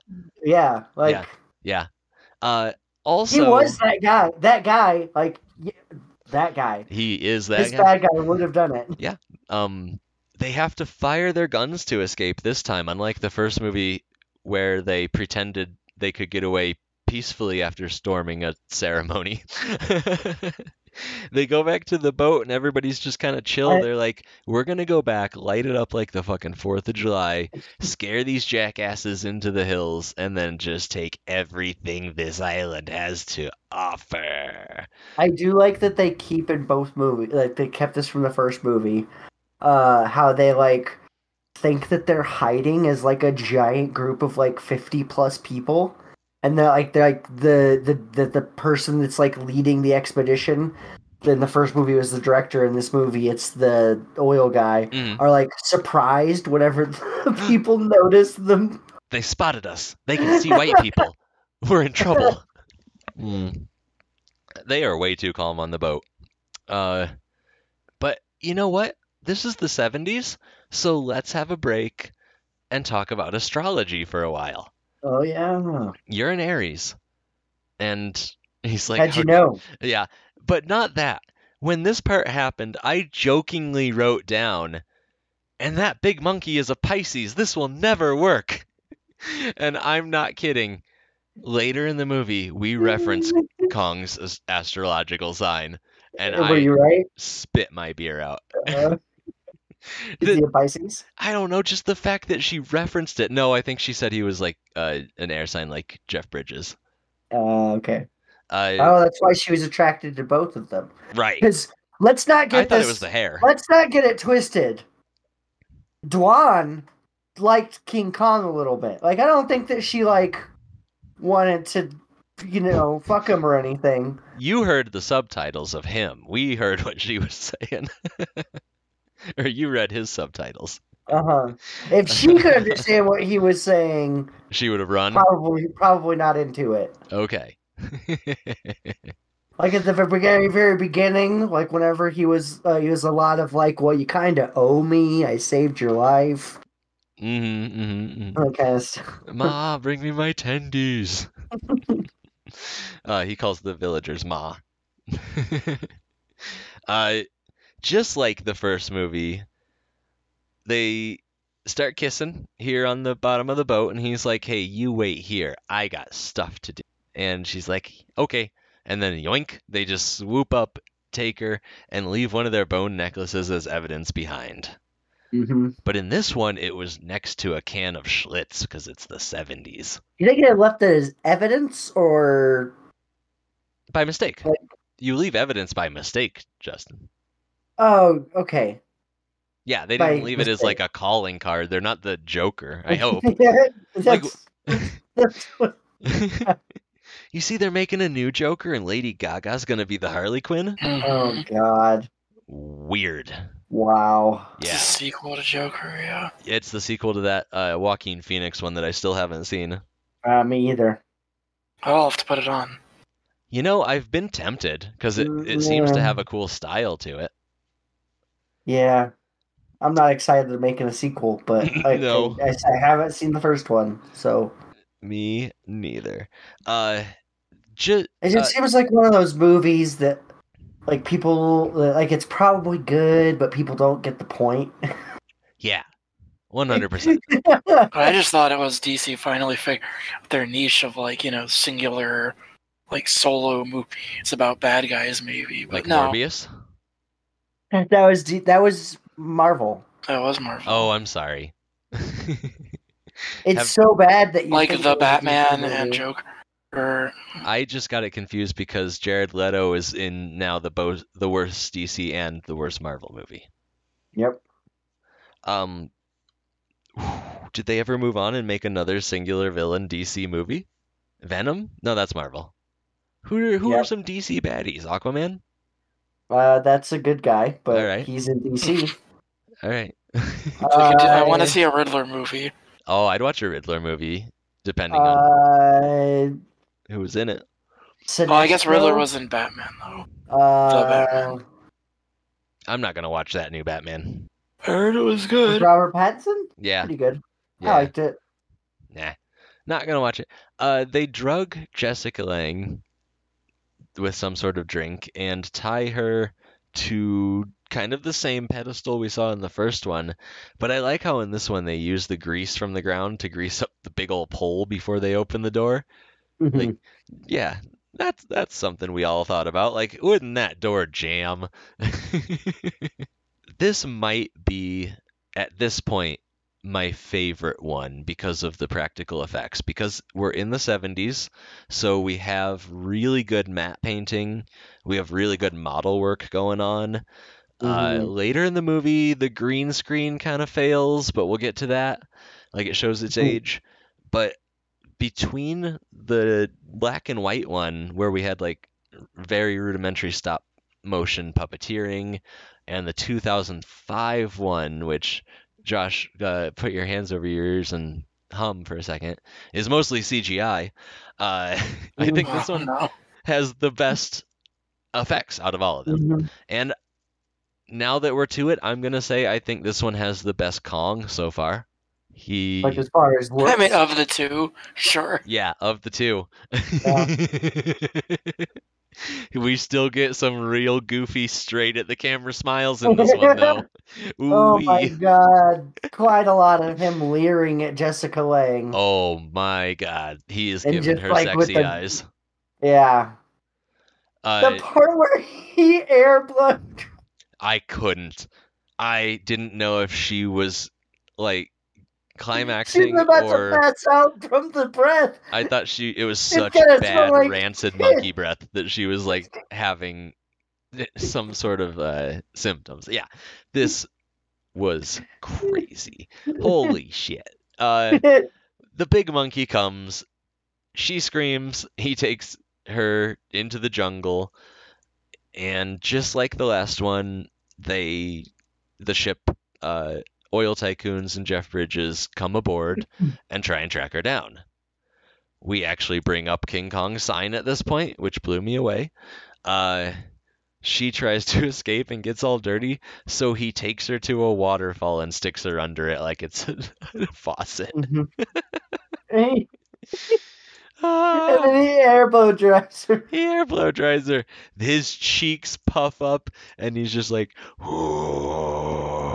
Yeah, like
Yeah. Uh, Also,
he was that guy. That guy, like y- that guy.
he is that
This
guy.
bad guy would have done it. Yeah.
Um they have to fire their guns to escape this time unlike the first movie where they pretended they could get away peacefully after storming a ceremony they go back to the boat and everybody's just kind of chill
I-
they're like we're gonna go back light it up like the fucking fourth of july scare these jackasses into the hills and then just take everything this island has to offer
I do like that they keep in both movies. Like they kept this from the first movie. Uh, how they like think that they're hiding as like a giant group of like fifty plus people, and they're like they're like the the the, the person that's like leading the expedition. In the first movie was the director. In this movie, it's the oil guy.
Mhm.
Are like surprised whenever the people notice them.
They spotted us. They can see white people. We're in trouble. Mm. They are way too calm on the boat. Uh, but you know what? This is the 70s, so let's have a break and talk about astrology for a while.
Oh yeah,
You're an Aries. And he's like,
how'd you know?
Yeah, but not that. When this part happened, I jokingly wrote down, and that big monkey is a Pisces. This will never work. and I'm not kidding. Later in the movie, we reference Kong's astrological sign, and
Were
I
you right?
spit my beer out.
Uh, is
The-
a Pisces?
I don't know, just the fact that she referenced it. No, I think she said he was like uh, an air sign like Jeff Bridges.
Uh, okay.
Uh,
Oh, that's why she was attracted to both of them.
right.
Because let's not get
I thought
this.
it was the hair.
Let's not get it twisted. Dwan liked King Kong a little bit. Like I don't think that she like wanted to, you know, fuck him or anything.
You heard the subtitles of him. We heard what she was saying. or you read his subtitles.
Uh huh. If she could understand what he was saying,
She would have run.
probably probably not into it.
Okay.
Like at the very very beginning, like whenever he was, uh, he was a lot of like, "Well, you kind of owe me. I saved your life."
mm-hmm, mm-hmm,
kind of.
Ma, bring me my tendies. uh, he calls the villagers Ma. uh, just like the first movie, they start kissing here on the bottom of the boat, and he's like, "Hey, you wait here. I got stuff to do." And she's like, "Okay." And then yoink, they just swoop up, take her, and leave one of their bone necklaces as evidence behind.
hmm
But in this one, it was next to a can of Schlitz because it's the 70s.
You think it left it as evidence, or
By mistake.
Like-
You leave evidence by mistake, Justin.
Oh, okay.
Yeah, they
By
didn't leave it as like a calling card. They're not the Joker, I hope.
that's, that's what,
you see, they're making a new Joker, and Lady Gaga's gonna be the Harley Quinn?
oh God!
Weird.
Wow.
It's
Yeah,
a sequel to Joker, yeah.
it's the sequel to that uh, Joaquin Phoenix one that I still haven't seen.
Uh, me either.
I'll have to put it on.
You know, I've been tempted because it, it seems to have a cool style to it.
Yeah, I'm not excited they're making a sequel, but like,
No.
I, I haven't seen the first one, so
Me neither. Uh, just
it just
Uh,
seems like one of those movies that like people like it's probably good, but people don't get the point.
yeah, one hundred percent.
I just thought it was DC finally figured out their niche of like, you know, singular like solo movies about bad guys maybe. But
Like
no,
Morbius.
that was D- that was Marvel.
that was Marvel.
Oh, I'm sorry.
It's
Have-
so bad that you
like the
it was a
Batman
DC
and. Joker.
I just got it confused because Jared Leto is in now the bo- the worst DC and the worst Marvel movie.
Yep.
Um, did they ever move on and make another singular villain DC movie? Venom? No, that's Marvel. Who are, who are some DC baddies? Aquaman?
Uh, that's a good guy, but
Alright.
he's in DC.
All right.
we could do- I want
Uh,
to see a Riddler movie.
oh, I'd watch a Riddler movie, depending on
Uh,
who was in it.
Oh, I guess Riddler was in Batman though.
Uh,
Batman.
I'm not gonna watch that new Batman.
I heard it was
was
good.
Robert Pattinson.
Yeah,
Pretty good. I liked it.
nah, not gonna watch it. Uh, they drug Jessica Lange with some sort of drink and tie her to kind of the same pedestal we saw in the first one. But I like how in this one they use the grease from the ground to grease up the big old pole before they open the door.
Mhm.
Like, yeah, that's that's something we all thought about. Like, wouldn't that door jam? this might be at this point my favorite one because of the practical effects because we're in the 70s so we have really good matte painting we have really good model work going on. Uh,
Mhm.
later in the movie the green screen kind of fails but we'll get to that. Like it shows its age. But between the black and white one where we had like very rudimentary stop motion puppeteering and the 2005 one which josh uh, put your hands over your ears and hum for a second is mostly cgi uh, i think this one has the best effects out of all of them.
Mhm.
and now that we're to it i'm gonna say i think this one has the best kong so far. He
Like as far as looks,
I mean, of the two, sure.
Yeah, of the two. we still get some real goofy, straight at the camera smiles in this one, though.
oh my god, quite a lot of him leering at Jessica Lange.
Oh my god, he is
And
giving her
like
sexy
the-
eyes.
Yeah,
Uh, the
part where he air blow.
I couldn't. I didn't know if she was like climaxing
about
or
to pass out from the breath.
I thought she it was such
gonna
bad
like
rancid
shit.
monkey breath that she was like having some sort of uh, symptoms. Yeah, this was crazy. Holy shit. Uh, the big monkey comes. She screams. He takes her into the jungle, and just like the last one, they the ship uh, oil tycoons and Jeff Bridges come aboard and try and track her down. We actually bring up King Kong's sign at this point, which blew me away. Uh, she tries to escape and gets all dirty, so he takes her to a waterfall and sticks her under it like it's a, faucet.
Mhm. and
Ah,
then he air blow dries her.
he air blow dries her. His cheeks puff up, and he's just like, "Whoa."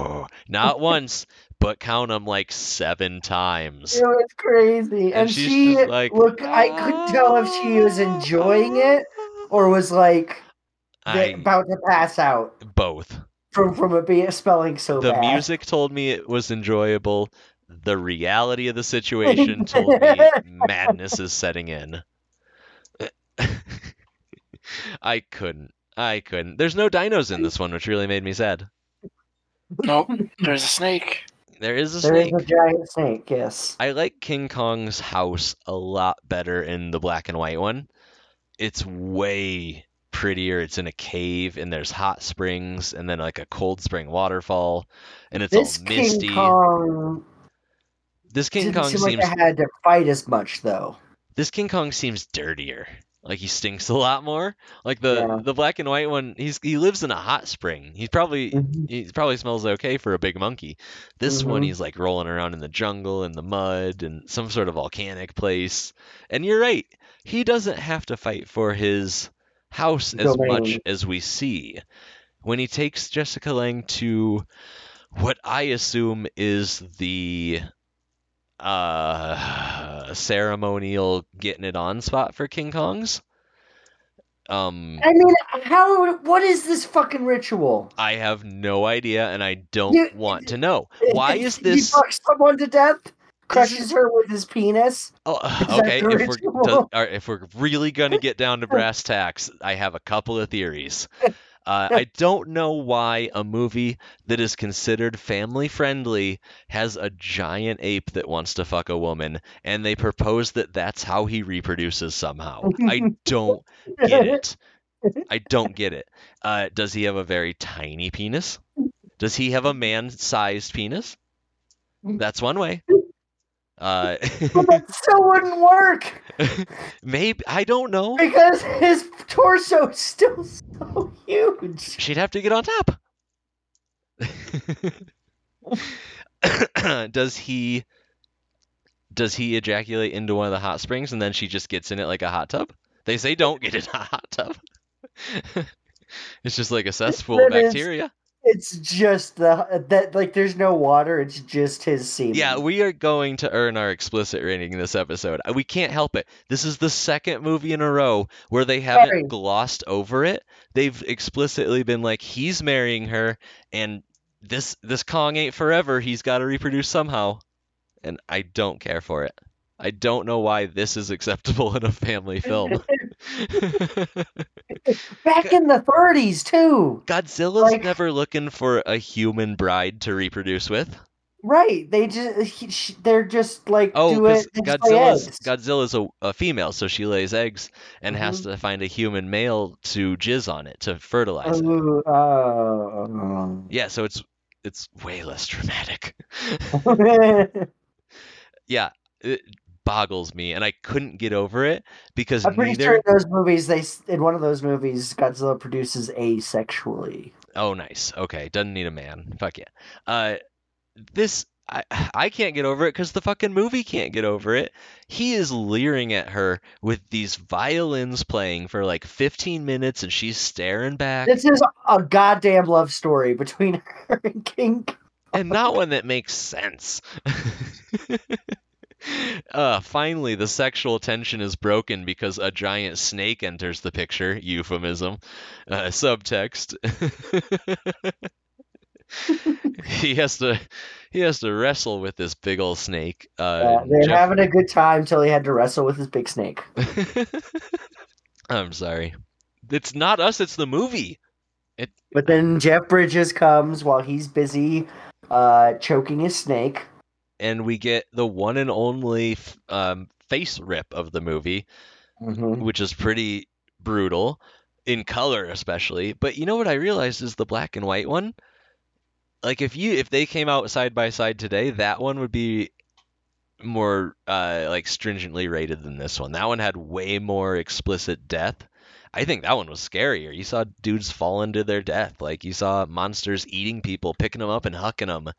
Not once, but count them like seven times.
It was crazy,
And
and, she
like,
look. I couldn't tell if she was enjoying it or was like
I,
about to pass out
both.
from from it being spelling so
The
bad.
The music told me it was enjoyable. The reality of the situation told me madness is setting in. I couldn't. I couldn't. There's no dinos in this one, which really made me sad.
Nope. There's a snake.
There is a
There is
snake.
There is a giant snake. Yes.
I like King Kong's house a lot better in the black and white one. It's way prettier. It's in a cave and there's hot springs and then like a cold spring waterfall and it's
this
all misty.
King Kong
this King
didn't
Kong
seem
seems
like I had to fight as much though.
this King Kong seems dirtier. Like he stinks a lot more. Like the
Yeah.
the black and white one, he's he lives in a hot spring. He's probably he probably smells okay for a big monkey. This one
Mhm.
he's like rolling around in the jungle in the mud and some sort of volcanic place. And you're right. He doesn't have to fight for his house as much as we see. When he takes Jessica Lange to what I assume is the uh ceremonial getting it on spot for King Kong's. Um
I mean, how? What is this fucking ritual?
I have no idea and I don't
You-
want to know. Why is this?
He fucks someone to death, crushes her with his penis.
Oh,
that
okay. If we're
ritual?
does, all right, if we're really gonna get down to brass tacks, I have a couple of theories. Uh, I don't know why a movie that is considered family friendly has a giant ape that wants to fuck a woman, and they propose that that's how he reproduces somehow. I don't get it. I don't get it. Uh, does he have a very tiny penis? Does he have a man-sized penis? That's one way. Uh,
that still wouldn't work
maybe I don't know.
because his torso is still so huge.
She'd have to get on top. does he does he ejaculate into one of the hot springs and then she just gets in it like a hot tub? They say don't get in a hot tub. it's just like a cesspool
That
of
is-
bacteria.
It's just the that like there's no water. It's just his semen.
Yeah, we are going to earn our explicit rating this episode. We can't help it. This is the second movie in a row where they haven't
Sorry.
glossed over it. They've explicitly been like, he's marrying her, and this this Kong ain't forever. He's got to reproduce somehow, and I don't care for it. I don't know why this is acceptable in a family film.
back in the 30s too.
Godzilla's
Like-
never looking for a human bride to reproduce with.
Right? They just they're just like
Oh,
do it. they just lay
Godzilla's. Godzilla's a, a female, so she lays eggs and has
Mm-hmm.
to find a human male to jizz on it to fertilize it.
Oh, oh.
Yeah, so it's it's way less dramatic. yeah, boggles me, and I couldn't get over it because
I'm pretty
neither.
sure in those movies, they in one of those movies, Godzilla produces asexually.
Oh, nice. Okay, doesn't need a man. Fuck yeah. Uh, this I I can't get over it because the fucking movie can't get over it. He is leering at her with these violins playing for like 15 minutes, and she's staring back,
This is a goddamn love story between her and King.
and not one that makes sense. Uh, finally, the sexual tension is broken because a giant snake enters the picture. Euphemism. Uh, subtext. he has to he has to wrestle with this big old snake. Uh,
they're
Jeff-
having a good time till he had to wrestle with his big snake.
I'm sorry. It's not us. It's the movie.
But then Jeff Bridges comes while he's busy uh, choking his snake.
And we get the one and only f- um, face rip of the movie,
Mm-hmm.
which is pretty brutal in color especially. But you know what i realized is the black and white one? Like if you if they came out side by side today that one would be more uh like stringently rated than this one. That one had way more explicit death. I think that one was scarier. You saw dudes falling to their death. Like you saw monsters eating people picking them up and hucking them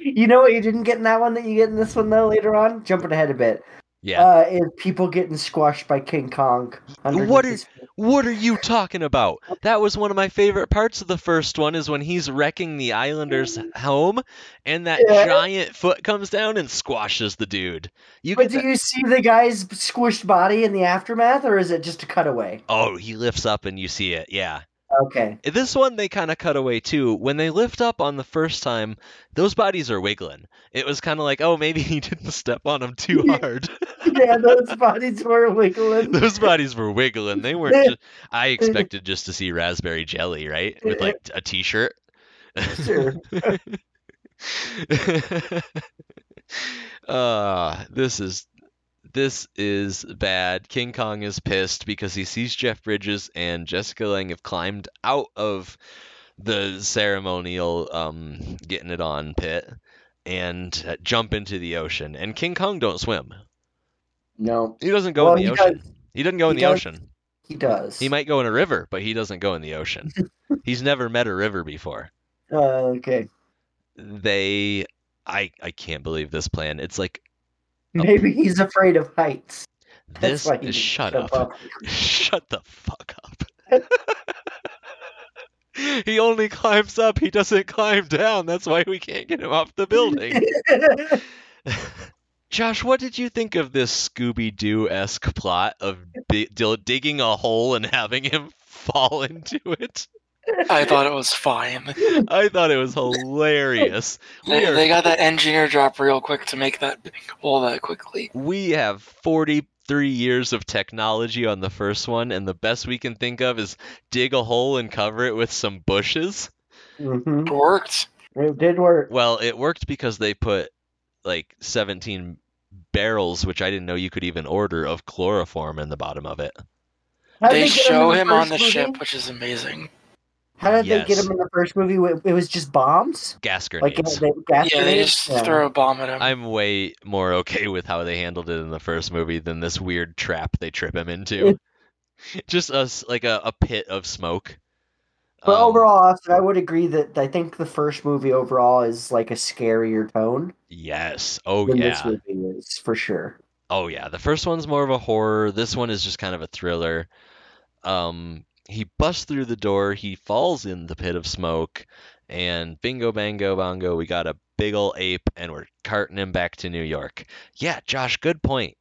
You know what you didn't get in that one that you get in this one though later on? Jumping ahead a bit.
yeah
Uh, is people getting squashed by King Kong. underneath
What are you talking about? That was one of my favorite parts of the first one is when he's wrecking the islanders' home and that
Yeah.
giant foot comes down and squashes the dude. You
But do
that-
you see the guy's squished body in the aftermath, or is it just a cutaway?
Oh, he lifts up and you see it. Yeah.
Okay.
This one they kind of cut away too. When they lift up on the first time, those bodies are wiggling. It was kind of like, "Oh, maybe he didn't step on them too hard."
yeah, those bodies were wiggling.
those bodies were wiggling. They weren't just I expected just to see raspberry jelly, right? With like a t-shirt.
Sure.
uh this is this is bad. King Kong is pissed because he sees Jeff Bridges and Jessica Lange have climbed out of the ceremonial um getting it on pit and uh, jump into the ocean. And King Kong don't swim.
No,
He doesn't go
Well,
in the
he
ocean.
does-
he doesn't go in
he
the
does.
ocean.
he does.
He might go in a river, but he doesn't go in the ocean. He's never met a river before.
Uh, okay.
They I I can't believe this plan. It's like
Maybe he's afraid of heights. That's
this is shut
jump
up. Shut the fuck up. he only climbs up, he doesn't climb down. That's why we can't get him off the building. Josh, what did you think of this Scooby Doo esque plot of digging a hole and having him fall into it?
I thought it was fine.
I thought it was hilarious.
They,
are
they got that engineer drop real quick to make that big hole that quickly.
we have 43 years of technology on the first one, and the best we can think of is dig a hole and cover it with some bushes.
hmm
It worked.
It did work.
Well, it worked because they put like 17 barrels, which I didn't know you could even order, of chloroform in the bottom of it.
How
They show him on the
movie?
ship, which is amazing.
How did they get him in the first movie? It it was just bombs,
Gas
like
grenades.
they, gas
Yeah, they just
Yeah.
throw a bomb at him.
I'm way more okay with how they handled it in the first movie than this weird trap they trip him into. Just us like a, a pit of smoke.
But
Um,
overall, Austin, I would agree that I think the first movie overall is like a scarier tone
yes. Oh
than
yeah.
this movie is for sure.
Oh yeah, the first one's more of a horror. This one is just kind of a thriller. Um, he busts through the door. He falls in the pit of smoke, and bingo, bango, bongo, we got a big ol' ape, and we're carting him back to New York. Yeah, Josh, good point.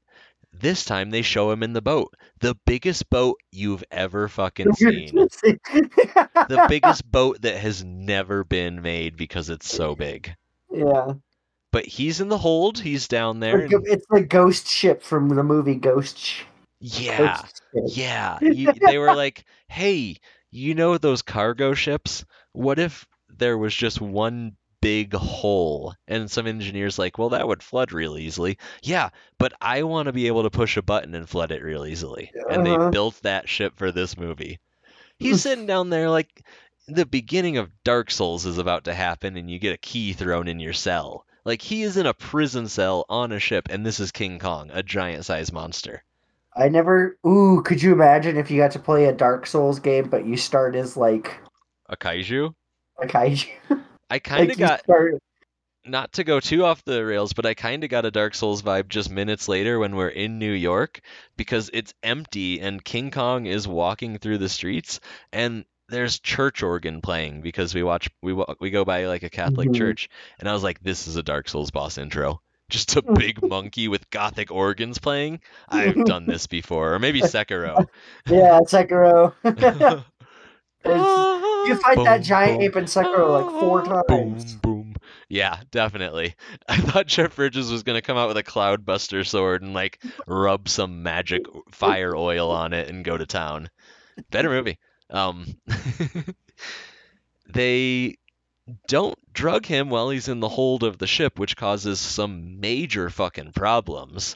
This time they show him in the boat, the biggest boat you've ever fucking seen. the biggest boat that has never been made because it's so big.
Yeah.
But he's in the hold. He's down there.
It's the ghost ship from the movie Ghost.
Yeah, yeah. You, they were like, "Hey, you know those cargo ships? What if there was just one big hole?" And some engineers like, "Well, that would flood real easily." Yeah, but I want to be able to push a button and flood it real easily. And they
Uh-huh.
built that ship for this movie. He's sitting down there like the beginning of Dark Souls is about to happen and you get a key thrown in your cell. Like he is in a prison cell on a ship and this is King Kong, a giant sized monster.
I never. Ooh, could you imagine if you got to play a Dark Souls game, but you start as like
A kaiju?
a kaiju?
I kind of
you
got
start-
not to go too off the rails, but I kind of got a Dark Souls vibe just minutes later when we're in New York because it's empty and King Kong is walking through the streets and there's church organ playing because we watch we we go by like a Catholic
Mhm.
church and I was like this is a Dark Souls boss intro. Just a big monkey with gothic organs playing. I've done this before, or maybe Sekiro.
Yeah, Sekiro. you fight that giant
boom.
ape in Sekiro like four
Boom,
times.
boom. Yeah, definitely. I thought Jeff Bridges was gonna come out with a cloudbuster sword and like rub some magic fire oil on it and go to town. Better movie. Um, they don't drug him while he's in the hold of the ship, which causes some major fucking problems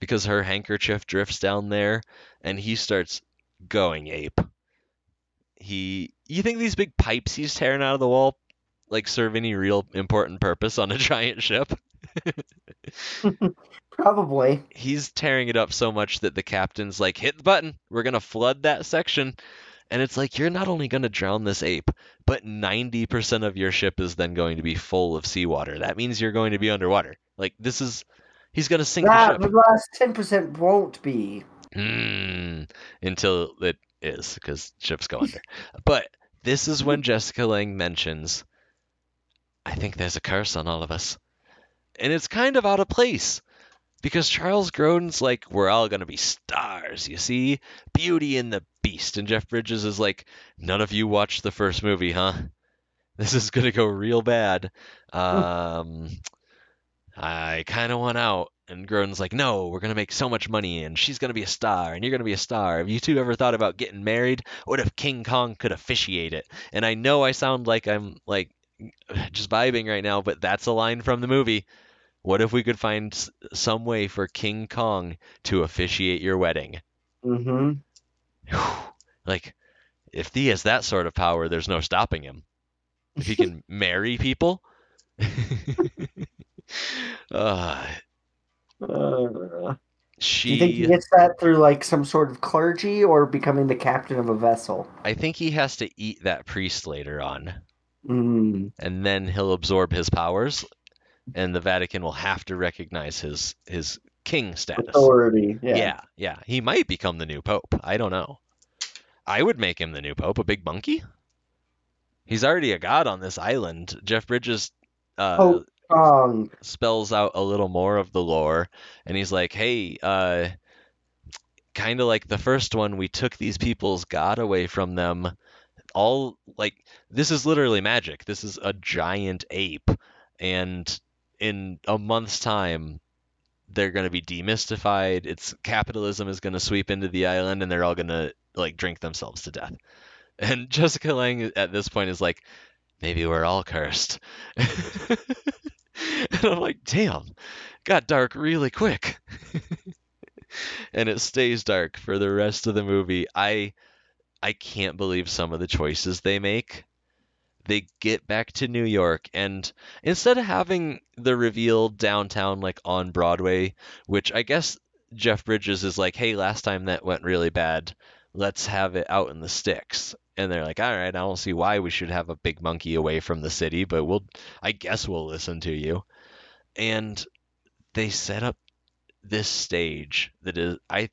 because her handkerchief drifts down there and he starts going ape. He, you think these big pipes he's tearing out of the wall like serve any real important purpose on a giant ship?
Probably.
he's tearing it up so much that the captain's like, hit the button. We're going to flood that section. And it's like, you're not only going to drown this ape, but 90% of your ship is then going to be full of seawater. That means you're going to be underwater. Like, this is. He's going to sink
That
the
the last ten percent won't be.
Hmm. Until it is, because ships go under. But this is when Jessica Lange mentions, I think there's a curse on all of us. And it's kind of out of place. Because Charles Grodin's like, we're all going to be stars, you see? Beauty and the Beast. And Jeff Bridges is like, none of you watched the first movie, huh? This is going to go real bad. Um, I kind of want out. And Grodin's like, no, we're going to make so much money and she's going to be a star and you're going to be a star. Have you two ever thought about getting married? What if King Kong could officiate it? And I know I sound like I'm like just vibing right now, but that's a line from the movie. What if we could find s- some way for King Kong to officiate your wedding?
Mm-hmm.
Like, if he has that sort of power, there's no stopping him. If he can marry people. uh,
Uh,
she.
do you think he gets that through like some sort of clergy or becoming the captain of a vessel?
I think he has to eat that priest later on,
Mm.
and then he'll absorb his powers, and the Vatican will have to recognize his his king status.
Authority. Yeah.
Yeah. yeah, He might become the new pope. I don't know. I would make him the new pope, a big monkey. He's already a god on this island. Jeff Bridges uh,
Pope Kong.
spells out a little more of the lore, and he's like, "Hey, uh, kind of like the first one, we took these people's god away from them. All like this is literally magic. This is a giant ape, and in a month's time." They're going to be demystified. It's capitalism is going to sweep into the island, and they're all going to like drink themselves to death. And Jessica Lange at this point is like, maybe we're all cursed. and I'm like, damn, got dark really quick. and it stays dark for the rest of the movie. I I can't believe some of the choices they make. They get back to New York and instead of having the reveal downtown like on Broadway, which I guess Jeff Bridges is like, "Hey, last time that went really bad. Let's have it out in the sticks." And they're like, "All right, I don't see why we should have a big monkey away from the city, but we'll I guess we'll listen to you." And they set up this stage that is I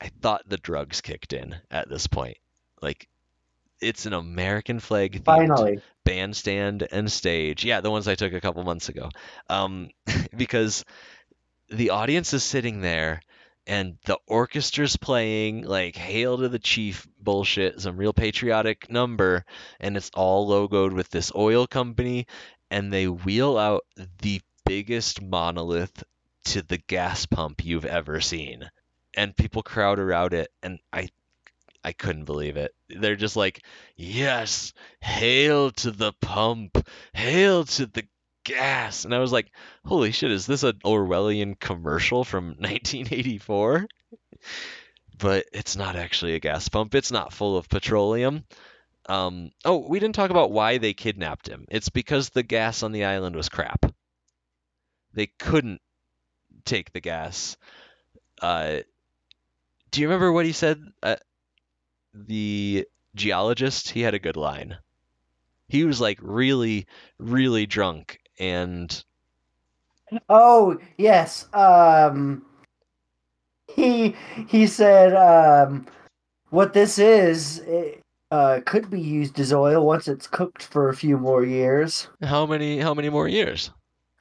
I thought the drugs kicked in at this point. Like it's an American flag
Finally.
bandstand and stage. Yeah, the ones I took a couple months ago. Um, because the audience is sitting there and the orchestra's playing like Hail to the Chief bullshit, some real patriotic number, and it's all logoed with this oil company, and they wheel out the biggest monolith to the gas pump you've ever seen. And people crowd around it, and I I couldn't believe it. They're just like, yes, hail to the pump, hail to the gas. And I was like, holy shit, is this an Orwellian commercial from 1984? but it's not actually a gas pump. It's not full of petroleum. Um, oh, we didn't talk about why they kidnapped him. It's because the gas on the island was crap. They couldn't take the gas. Uh, do you remember what he said? Uh, the geologist, he had a good line. He was like really, really drunk and
Oh yes. Um, he he said um, what this is it, uh, could be used as oil once it's cooked for a few more years.
how many how many more years?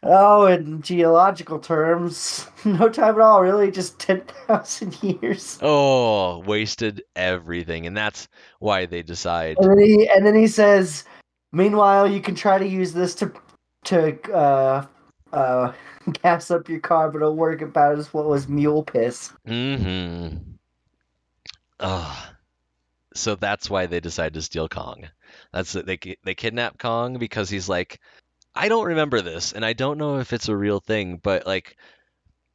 Oh, in geological terms, no time at all. Really, just ten thousand years.
Oh, wasted everything, and that's why they decide.
And then he and then he says, "Meanwhile, you can try to use this to to uh, uh, gas up your car, but it'll work about as well as mule piss."
Mm-hmm. Oh, so that's why they decide to steal Kong. That's they they kidnap Kong because he's like, I don't remember this, and I don't know if it's a real thing, but like,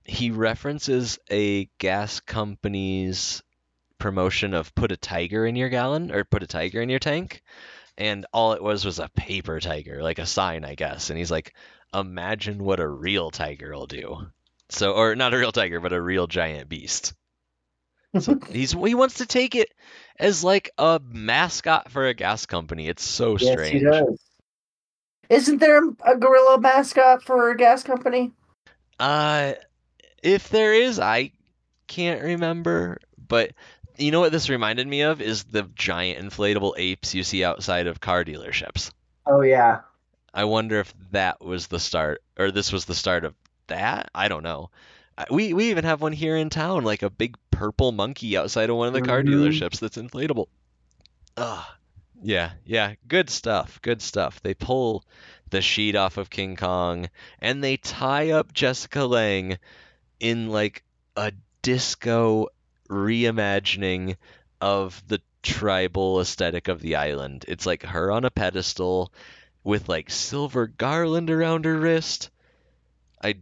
he references a gas company's promotion of put a tiger in your gallon or put a tiger in your tank, and all it was was a paper tiger, like a sign, I guess. And he's like, imagine what a real tiger will do. So, or not a real tiger, but a real giant beast. So he's he wants to take it as like a mascot for a gas company. It's so
Yes,
strange.
he does. Isn't there a gorilla mascot for a gas company?
Uh, if there is, I can't remember. But you know what this reminded me of is the giant inflatable apes you see outside of car dealerships.
Oh yeah.
I wonder if that was the start, or this was the start of that. I don't know. We we even have one here in town, like a big purple monkey outside of one of the car
Mhm.
dealerships that's inflatable. Ugh. Yeah, yeah, good stuff. Good stuff. They pull the sheet off of King Kong and they tie up Jessica Lange in like a disco reimagining of the tribal aesthetic of the island. It's like her on a pedestal with like silver garland around her wrist. I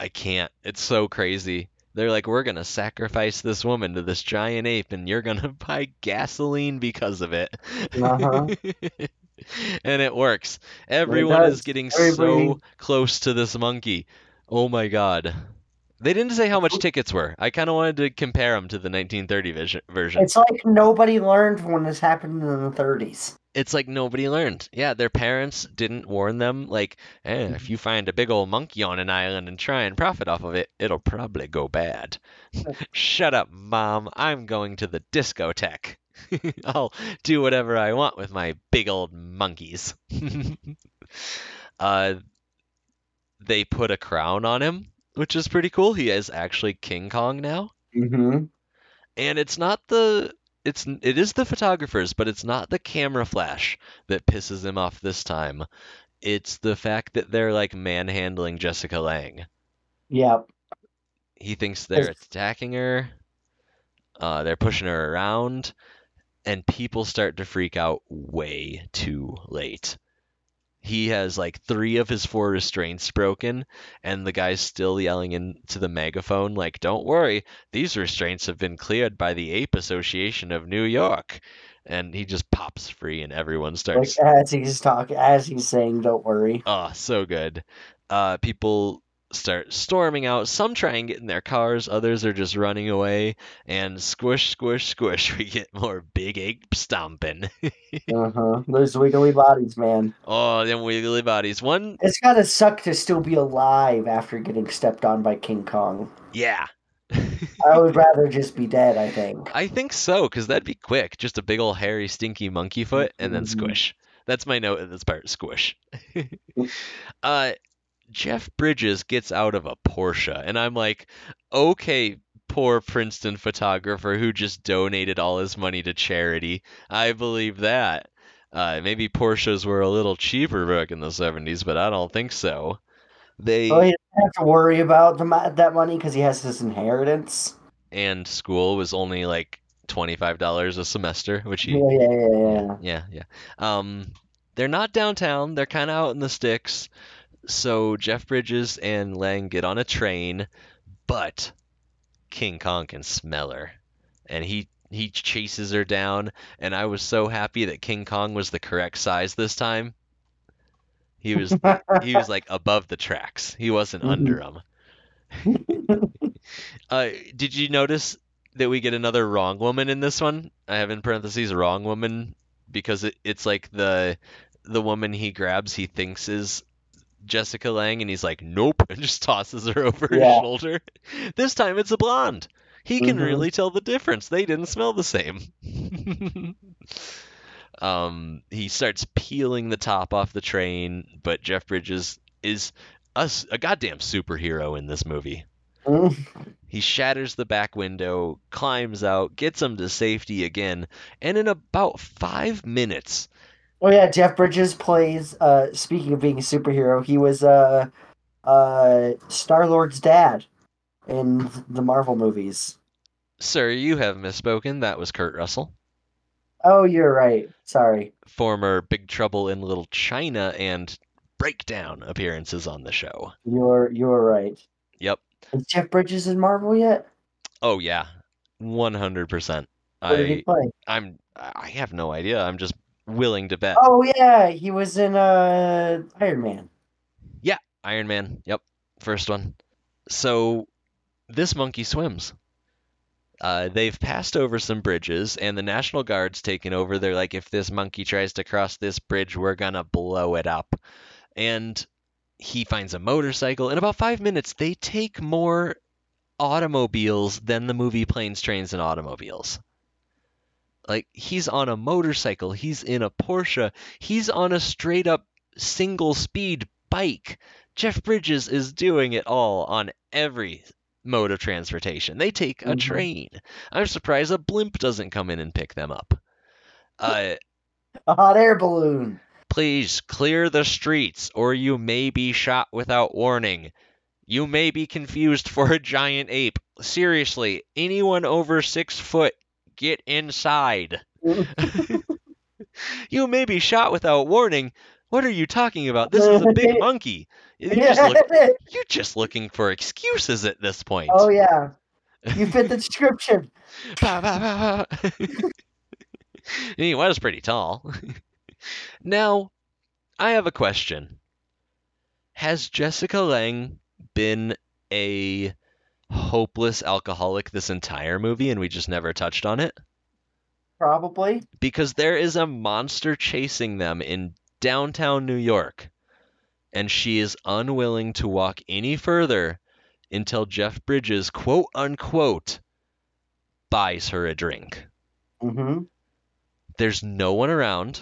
I can't. It's so crazy. They're like, we're gonna sacrifice this woman to this giant ape, and you're gonna buy gasoline because of it.
Uh-huh.
and it works. Everyone is getting
Everybody-
so close to this monkey. Oh my god. They didn't say how much tickets were. I kind of wanted to compare them to the 1930 version.
It's like nobody learned when this happened in the 30s.
It's like nobody learned. Yeah, their parents didn't warn them. Like, eh, if you find a big old monkey on an island and try and profit off of it, it'll probably go bad. Shut up, mom. I'm going to the discotheque. I'll do whatever I want with my big old monkeys. uh, they put a crown on him, which is pretty cool. He is actually King Kong now
Mm-hmm.
and it's not the it's it is the photographers but it's not the camera flash that pisses him off this time. It's the fact that they're like manhandling jessica lange
Yep.
he thinks they're attacking her. Uh, they're pushing her around. And people start to freak out way too late he has like three of his four restraints broken and the guy's still yelling into the megaphone like don't worry these restraints have been cleared by the ape association of new york and he just pops free and everyone
Like
starts
as he's talking, as he's saying, "Don't worry."
Oh, so good. Uh, people start storming out. Some try and get in their cars, others are just running away. And squish, squish, squish, we get more big ape stomping.
Uh huh. Those wiggly bodies, man.
oh, them wiggly bodies. One,
It's gotta suck to still be alive after getting stepped on by King Kong.
yeah.
I would rather just be dead. I think.
I think so, because that'd be quick. Just a big old hairy, stinky monkey foot, and then
Mhm.
squish. That's my note at this part. Squish. uh, Jeff Bridges gets out of a Porsche, and I'm like, okay, poor Princeton photographer who just donated all his money to charity. I believe that. Uh, maybe Porsches were a little cheaper back in the 70s, but I don't think so. They
Well, he doesn't have to worry about the, that money because he has his inheritance.
and school was only like $25 a semester, which he
Yeah, yeah, yeah, yeah.
Yeah, yeah. Um, they're not downtown. They're kind of out in the sticks. So Jeff Bridges and Lange get on a train, but King Kong can smell her, and he he chases her down. And I was so happy that King Kong was the correct size this time. He was he was like above the tracks. He wasn't
Mhm.
under them. Uh, did you notice that we get another wrong woman in this one? I have in parentheses wrong woman because it, it's like the the woman he grabs he thinks is Jessica Lange and he's like nope and just tosses her over his shoulder. This time it's a blonde. He can
Mhm.
really tell the difference. They didn't smell the same. um, he starts peeling the top off the train, but Jeff Bridges is a goddamn superhero in this movie.
Mm.
He shatters the back window, climbs out, gets him to safety again, and in about five minutes,
Oh yeah, Jeff Bridges plays. Uh, speaking of being a superhero, he was uh, uh, Star Lord's dad in the Marvel movies.
sir, you have misspoken. That was Kurt Russell,
Oh, you're right. Sorry.
former Big Trouble in Little China and Breakdown appearances on the show.
You're you're right.
Yep.
Is Jeff Bridges in Marvel yet?
Oh yeah, one hundred percent.
What did he
I? I'm I have no idea. I'm just willing to bet.
Oh yeah, he was in uh Iron Man.
Yeah, Iron Man. Yep, first one. So this monkey swims. Uh, they've passed over some bridges, and the National Guard's taken over. They're like, if this monkey tries to cross this bridge, we're gonna blow it up. And he finds a motorcycle. In about five minutes, they take more automobiles than the movie Planes, Trains, and Automobiles. Like, he's on a motorcycle, he's in a Porsche, he's on a straight up single speed bike. Jeff Bridges is doing it all on every mode of transportation. They take a
Mhm.
train. I'm surprised a blimp doesn't come in and pick them up. Uh,
A hot air balloon.
please clear the streets, or you may be shot without warning. You may be confused for a giant ape. Seriously, anyone over six foot, get inside. You may be shot without warning. What are you talking about? This is a big monkey. You're just, look, you're just looking for excuses at this point.
oh yeah, you fit the description.
Bah, bah, bah, he was pretty tall. now, I have a question. Has Jessica Lange been a hopeless alcoholic this entire movie and we just never touched on it?
Probably.
Because there is a monster chasing them in downtown New York, and she is unwilling to walk any further until Jeff Bridges, quote unquote, buys her a drink.
Mm-hmm.
There's no one around.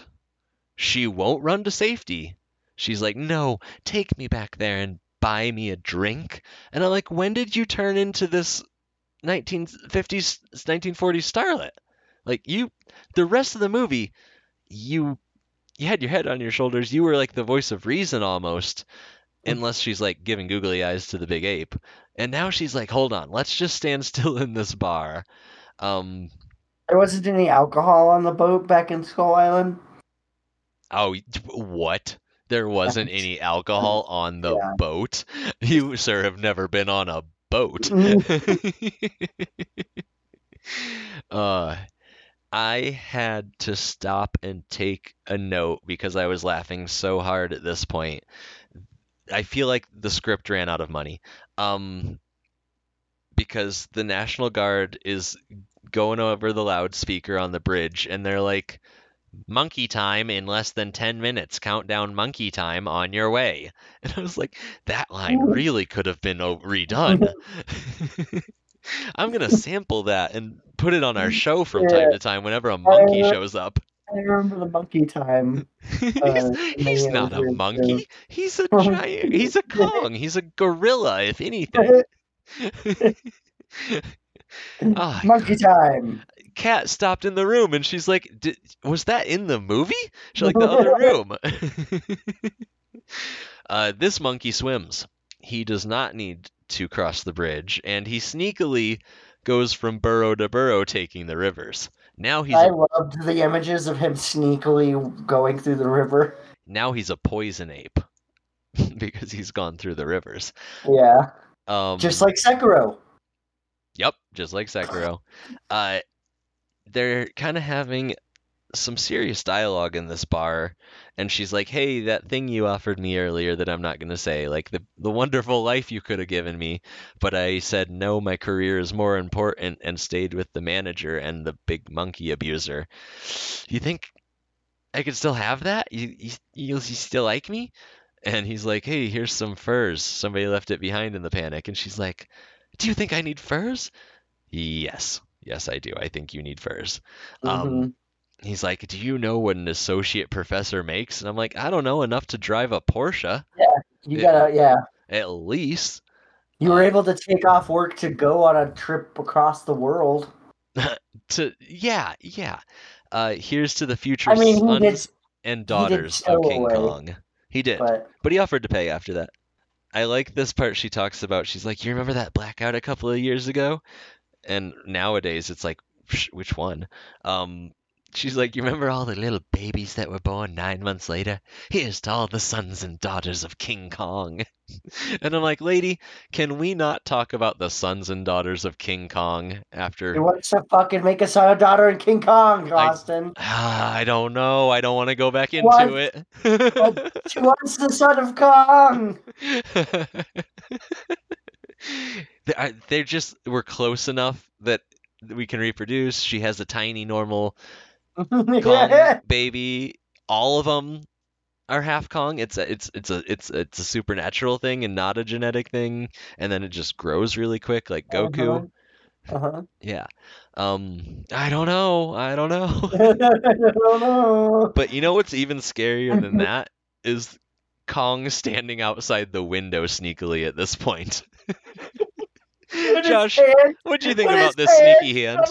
She won't run to safety. She's like, no, take me back there and buy me a drink. And I'm like, when did you turn into this 1950s, 1940s starlet? Like you, the rest of the movie, you, you had your head on your shoulders. You were like the voice of reason almost, unless she's like giving googly eyes to the big ape. And now she's like, hold on, let's just stand still in this bar. Um,
There wasn't any alcohol on the boat back in Skull Island.
Oh, what? There wasn't any alcohol on the
Yeah.
boat? You, sir, have never been on a boat. uh, I had to stop and take a note because I was laughing so hard at this point. I feel like the script ran out of money. Um, because the National Guard is going over the loudspeaker on the bridge and they're like, monkey time in less than 10 minutes. Countdown monkey time on your way. And I was like, that line really could have been redone. I'm going to sample that and put it on our show from time to time whenever a monkey shows up.
I remember the monkey time.
he's
Uh,
he's
yeah,
not a monkey. He's a giant. He's a Kong. He's a gorilla, if anything. Ah,
monkey time.
Cat stopped in the room and she's like, "Did- "Was that in the movie?" She's like, "The other room." uh, this monkey swims. He does not need to cross the bridge, and he sneakily goes from burrow to burrow, taking the rivers. Now he's
I
a,
loved the images of him sneakily going through the river.
now he's a poison ape because he's gone through the rivers.
Yeah,
Um,
just like Sekiro.
Yep, just like Sekiro. Uh, they're kind of having some serious dialogue in this bar, and she's like, "Hey, that thing you offered me earlier that I'm not gonna say, like the the wonderful life you could have given me, but I said no, my career is more important, and stayed with the manager and the big monkey abuser. You think I could still have that? You you, you still like me?" And he's like, "Hey, here's some furs. Somebody left it behind in the panic." And she's like, "Do you think I need furs?" Yes. Yes, I do. I think you need furs. Um,
Mhm.
he's like, "Do you know what an associate professor makes?" And I'm like, "I don't know enough to drive a Porsche, Yeah.
you
yeah.
gotta, yeah.
at least."
You were
Uh,
able to take off work to go on a trip across the world.
To yeah, yeah. Uh, here's to the future
I mean, he did,
sons and daughters of King
away.
Kong. He did,
but
but he offered to pay after that. I like this part she talks about. She's like, "You remember that blackout a couple of years ago?" And nowadays it's like, which one? Um, she's like, "You remember all the little babies that were born nine months later? Here's to all the sons and daughters of King Kong." and I'm like, "Lady, can we not talk about the sons and daughters of King Kong
he
after?"
wants to fucking make a son or daughter in King Kong,
I-
Austin.
Ah, I don't know. I don't want to go back into
What?
it.
She wants the son of Kong.
they're just we're close enough that we can reproduce. She has a tiny normal Kong baby. All of them are half Kong. It's a it's it's a it's it's a supernatural thing and not a genetic thing. And then it just grows really quick, like Goku.
Uh-huh.
Yeah. Um. I don't know. I don't know.
I don't know.
But you know what's even scarier than that is Kong standing outside the window sneakily at this point.
With his
Josh, what'd you think about this sneaky hand?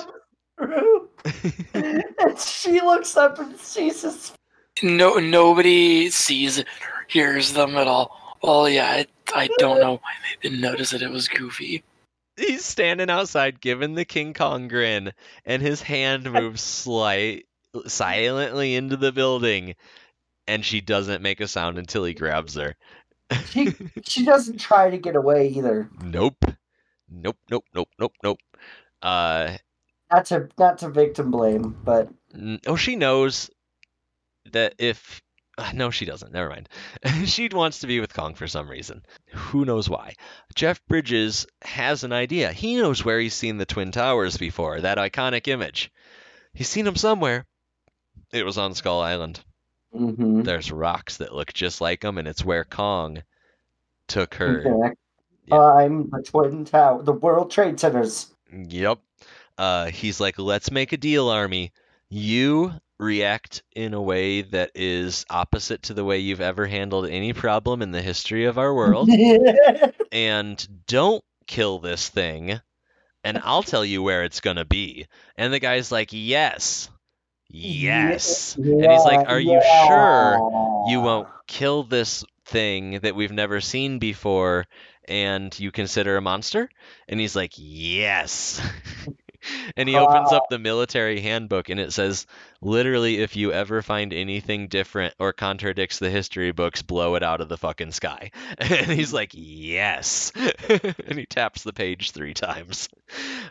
and she looks up and sees his.
No, nobody sees it or hears them at all. Well, yeah, I, I don't know why they didn't notice that it was Goofy.
He's standing outside giving the King Kong grin, and his hand moves slight silently into the building, and she doesn't make a sound until he grabs her.
She she doesn't try to get away either.
Nope. Nope, nope, nope, nope, nope. Uh
Not to not to victim blame, but
Oh, she knows that if. uh, No, she doesn't. Never mind. she wants to be with Kong for some reason. Who knows why? Jeff Bridges has an idea. He knows where he's seen the Twin Towers before, that iconic image. He's seen them somewhere. It was on Skull Island.
Mhm.
There's rocks that look just like them, and it's where Kong took her.
Okay.
Yeah.
I'm the Twin Tower, the World Trade Centers.
Yep. Uh, he's like, let's make a deal, Army. You react in a way that is opposite to the way you've ever handled any problem in the history of our world, and don't kill this thing, and I'll tell you where it's gonna be. And the guy's like, yes, yes. And he's like, are you sure you won't kill this thing that we've never seen before and you consider a monster? And he's like, yes. and he opens up the military handbook and it says literally if you ever find anything different or contradicts the history books blow it out of the fucking sky. And he's like yes. And he taps the page three times.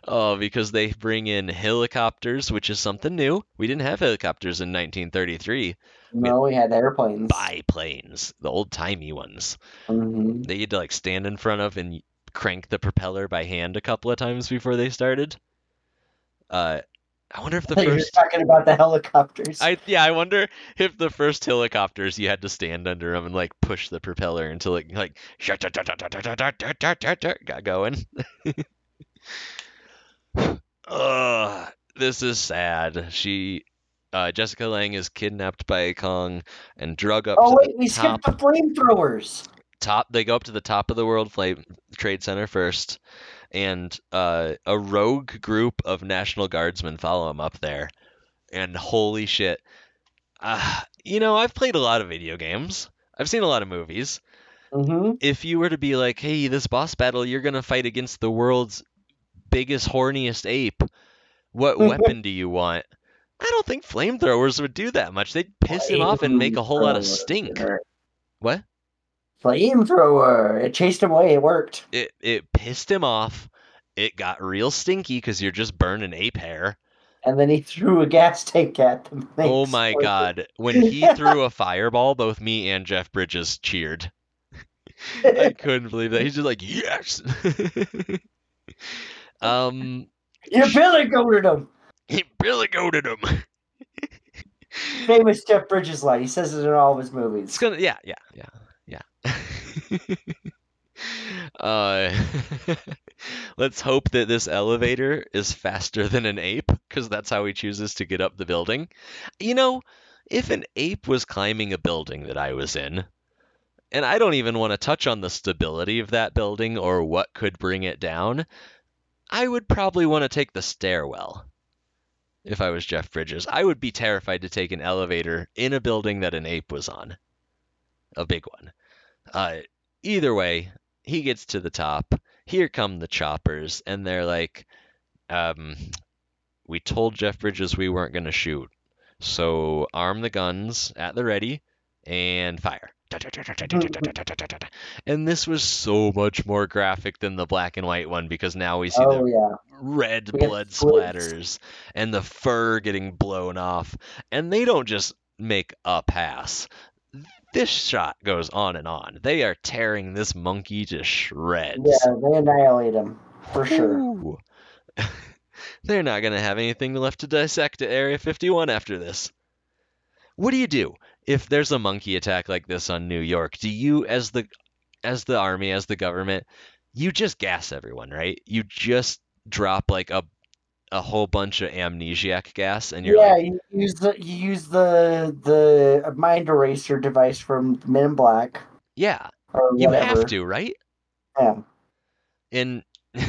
Oh because they bring in helicopters which is something new. We didn't have helicopters in 1933
No, we had airplanes.
biplanes the old timey ones.
Hmm
they had to like stand in front of and crank the propeller by hand a couple of times before they started. Uh, I wonder if the
You're
first.
talking about the helicopters.
I yeah, I wonder if the first helicopters you had to stand under them and like push the propeller until it like got going. Ugh, this is sad. She, uh, Jessica Lange is kidnapped by Kong and drug up
oh wait, we
top
skipped the flamethrowers.
top they go up to the top of the world flame trade center first and uh, a rogue group of national guardsmen follow him up there. And holy shit. Uh, you know i've played a lot of video games. I've seen a lot of movies.
Hmm
if you were to be like hey this boss battle you're gonna fight against the world's biggest horniest ape. What weapon do you want? I don't think flamethrowers would do that much. They'd piss him off and make a whole lot of stink. what
Flamethrower. It chased him away. It worked.
it it pissed him off. It got real stinky because you're just burning ape hair.
And then he threw a gas tank at them.
Oh my
exploded.
god! When he threw a fireball, both me and Jeff Bridges cheered. I couldn't believe that. He's just like yes. um,
You Billy goaded him.
he really goaded him.
Famous Jeff Bridges line. He says it in all of his
It's
movies.
gonna yeah yeah yeah yeah. uh, let's hope that this elevator is faster than an ape, because that's how he chooses to get up the building. You know, if an ape was climbing a building that I was in, and I don't even want to touch on the stability of that building or what could bring it down, I would probably want to take the stairwell. If I was Jeff Bridges, I would be terrified to take an elevator in a building that an ape was on. A big one. Uh, either way, he gets to the top. Here come the choppers, and they're like, um, "We told Jeff Bridges we weren't going to shoot, so arm the guns at the ready and fire." And this was so much more graphic than the black and white one because now we see
Oh
the
yeah.
red
We
blood splatters and the fur getting blown off. And they don't just make a pass. This shot goes on and on. They are tearing this monkey to shreds.
Yeah, they annihilate him for sure.
They're not going to have anything left to dissect at Area 51 after this. What do you do if there's a monkey attack like this on New York? Do you as the as the army, as the government, you just gas everyone, right? You just drop like a a whole bunch of amnesiac gas and you're
yeah,
like
you use the you use the the mind eraser device from Men in Black
yeah, you have to, right?
Yeah.
And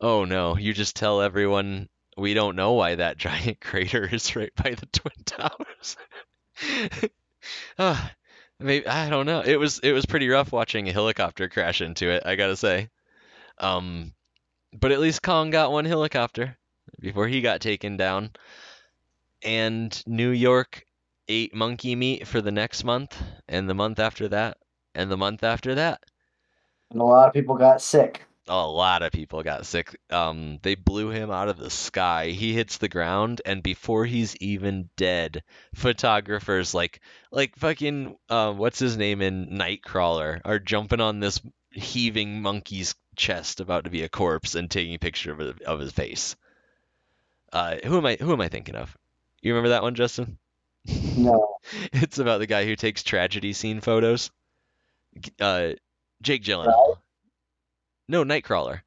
oh no, you just tell everyone we don't know why that giant crater is right by the twin towers. Ah, maybe I don't know. It was it was pretty rough watching a helicopter crash into it. I gotta say. Um, but at least Kong got one helicopter before he got taken down. And New York ate monkey meat for the next month, and the month after that, and the month after that
And a lot of people got sick.
a lot of people got sick. Um, they blew him out of the sky. He hits the ground, and before he's even dead, photographers like like fucking uh, what's his name in Nightcrawler are jumping on this heaving monkey's chest, about to be a corpse, and taking a picture of of his face. Uh, who am I? Who am I thinking of? You remember that one, Justin?
No.
It's about the guy who takes tragedy scene photos. Uh, Jake Gyllenhaal. No, Nightcrawler.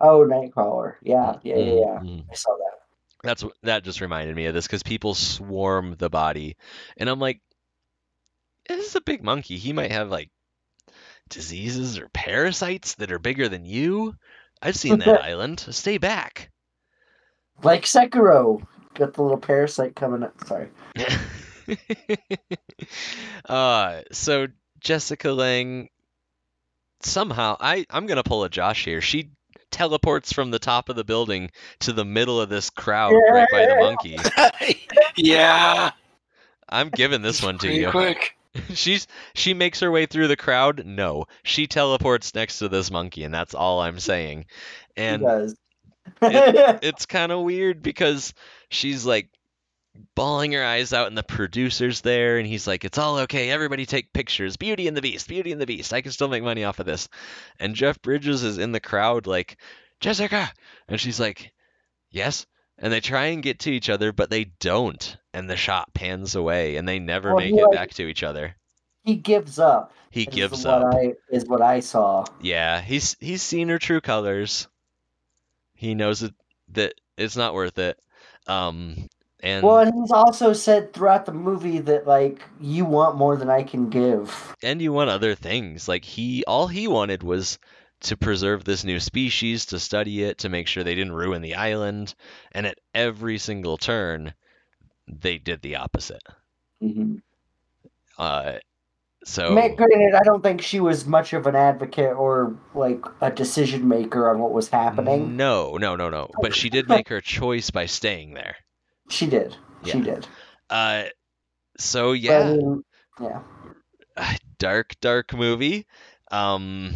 Oh, Nightcrawler. Yeah, yeah, yeah, yeah.
Mhm.
I saw that.
That's that just reminded me of this because people swarm the body, and I'm like, this is a big monkey. He might have like diseases or parasites that are bigger than you. I've seen that island. Stay back.
Like Sekiro. Got the little parasite coming up. Sorry.
uh, so Jessica Lange somehow I I'm gonna pull a Josh here. She teleports from the top of the building to the middle of this crowd right by the
Yeah.
monkey.
yeah.
I'm giving this one to
Pretty
you.
quick.
She's she makes her way through the crowd. No, she teleports next to this monkey, and that's all I'm saying.
He
And
does.
it's kind of weird because she's like bawling her eyes out and the producer's there and he's like it's all okay. Everybody take pictures. Beauty and the beast. Beauty and the beast. I can still make money off of this. And jeff bridges is in the crowd like jessica! And she's like yes. And they try and get to each other but they don't. And the shot pans away and they never
Well,
make it
like-
back to each other.
he gives up.
he
is
gives
what
up.
I, is what I saw.
yeah he's he's seen her true colors he knows it, that it's not worth it um and
Well, and he's also said throughout the movie that like you want more than I can give.
and you want other things like he all he wanted was to preserve this new species to study it to make sure they didn't ruin the island and at every single turn they did the opposite
Mm-hmm.
uh so
Granted, I don't think she was much of an advocate or like a decision maker on what was happening.
no no no no but she did make her choice by staying there
She did. She did.
uh so
But,
yeah
mean, yeah.
dark dark movie um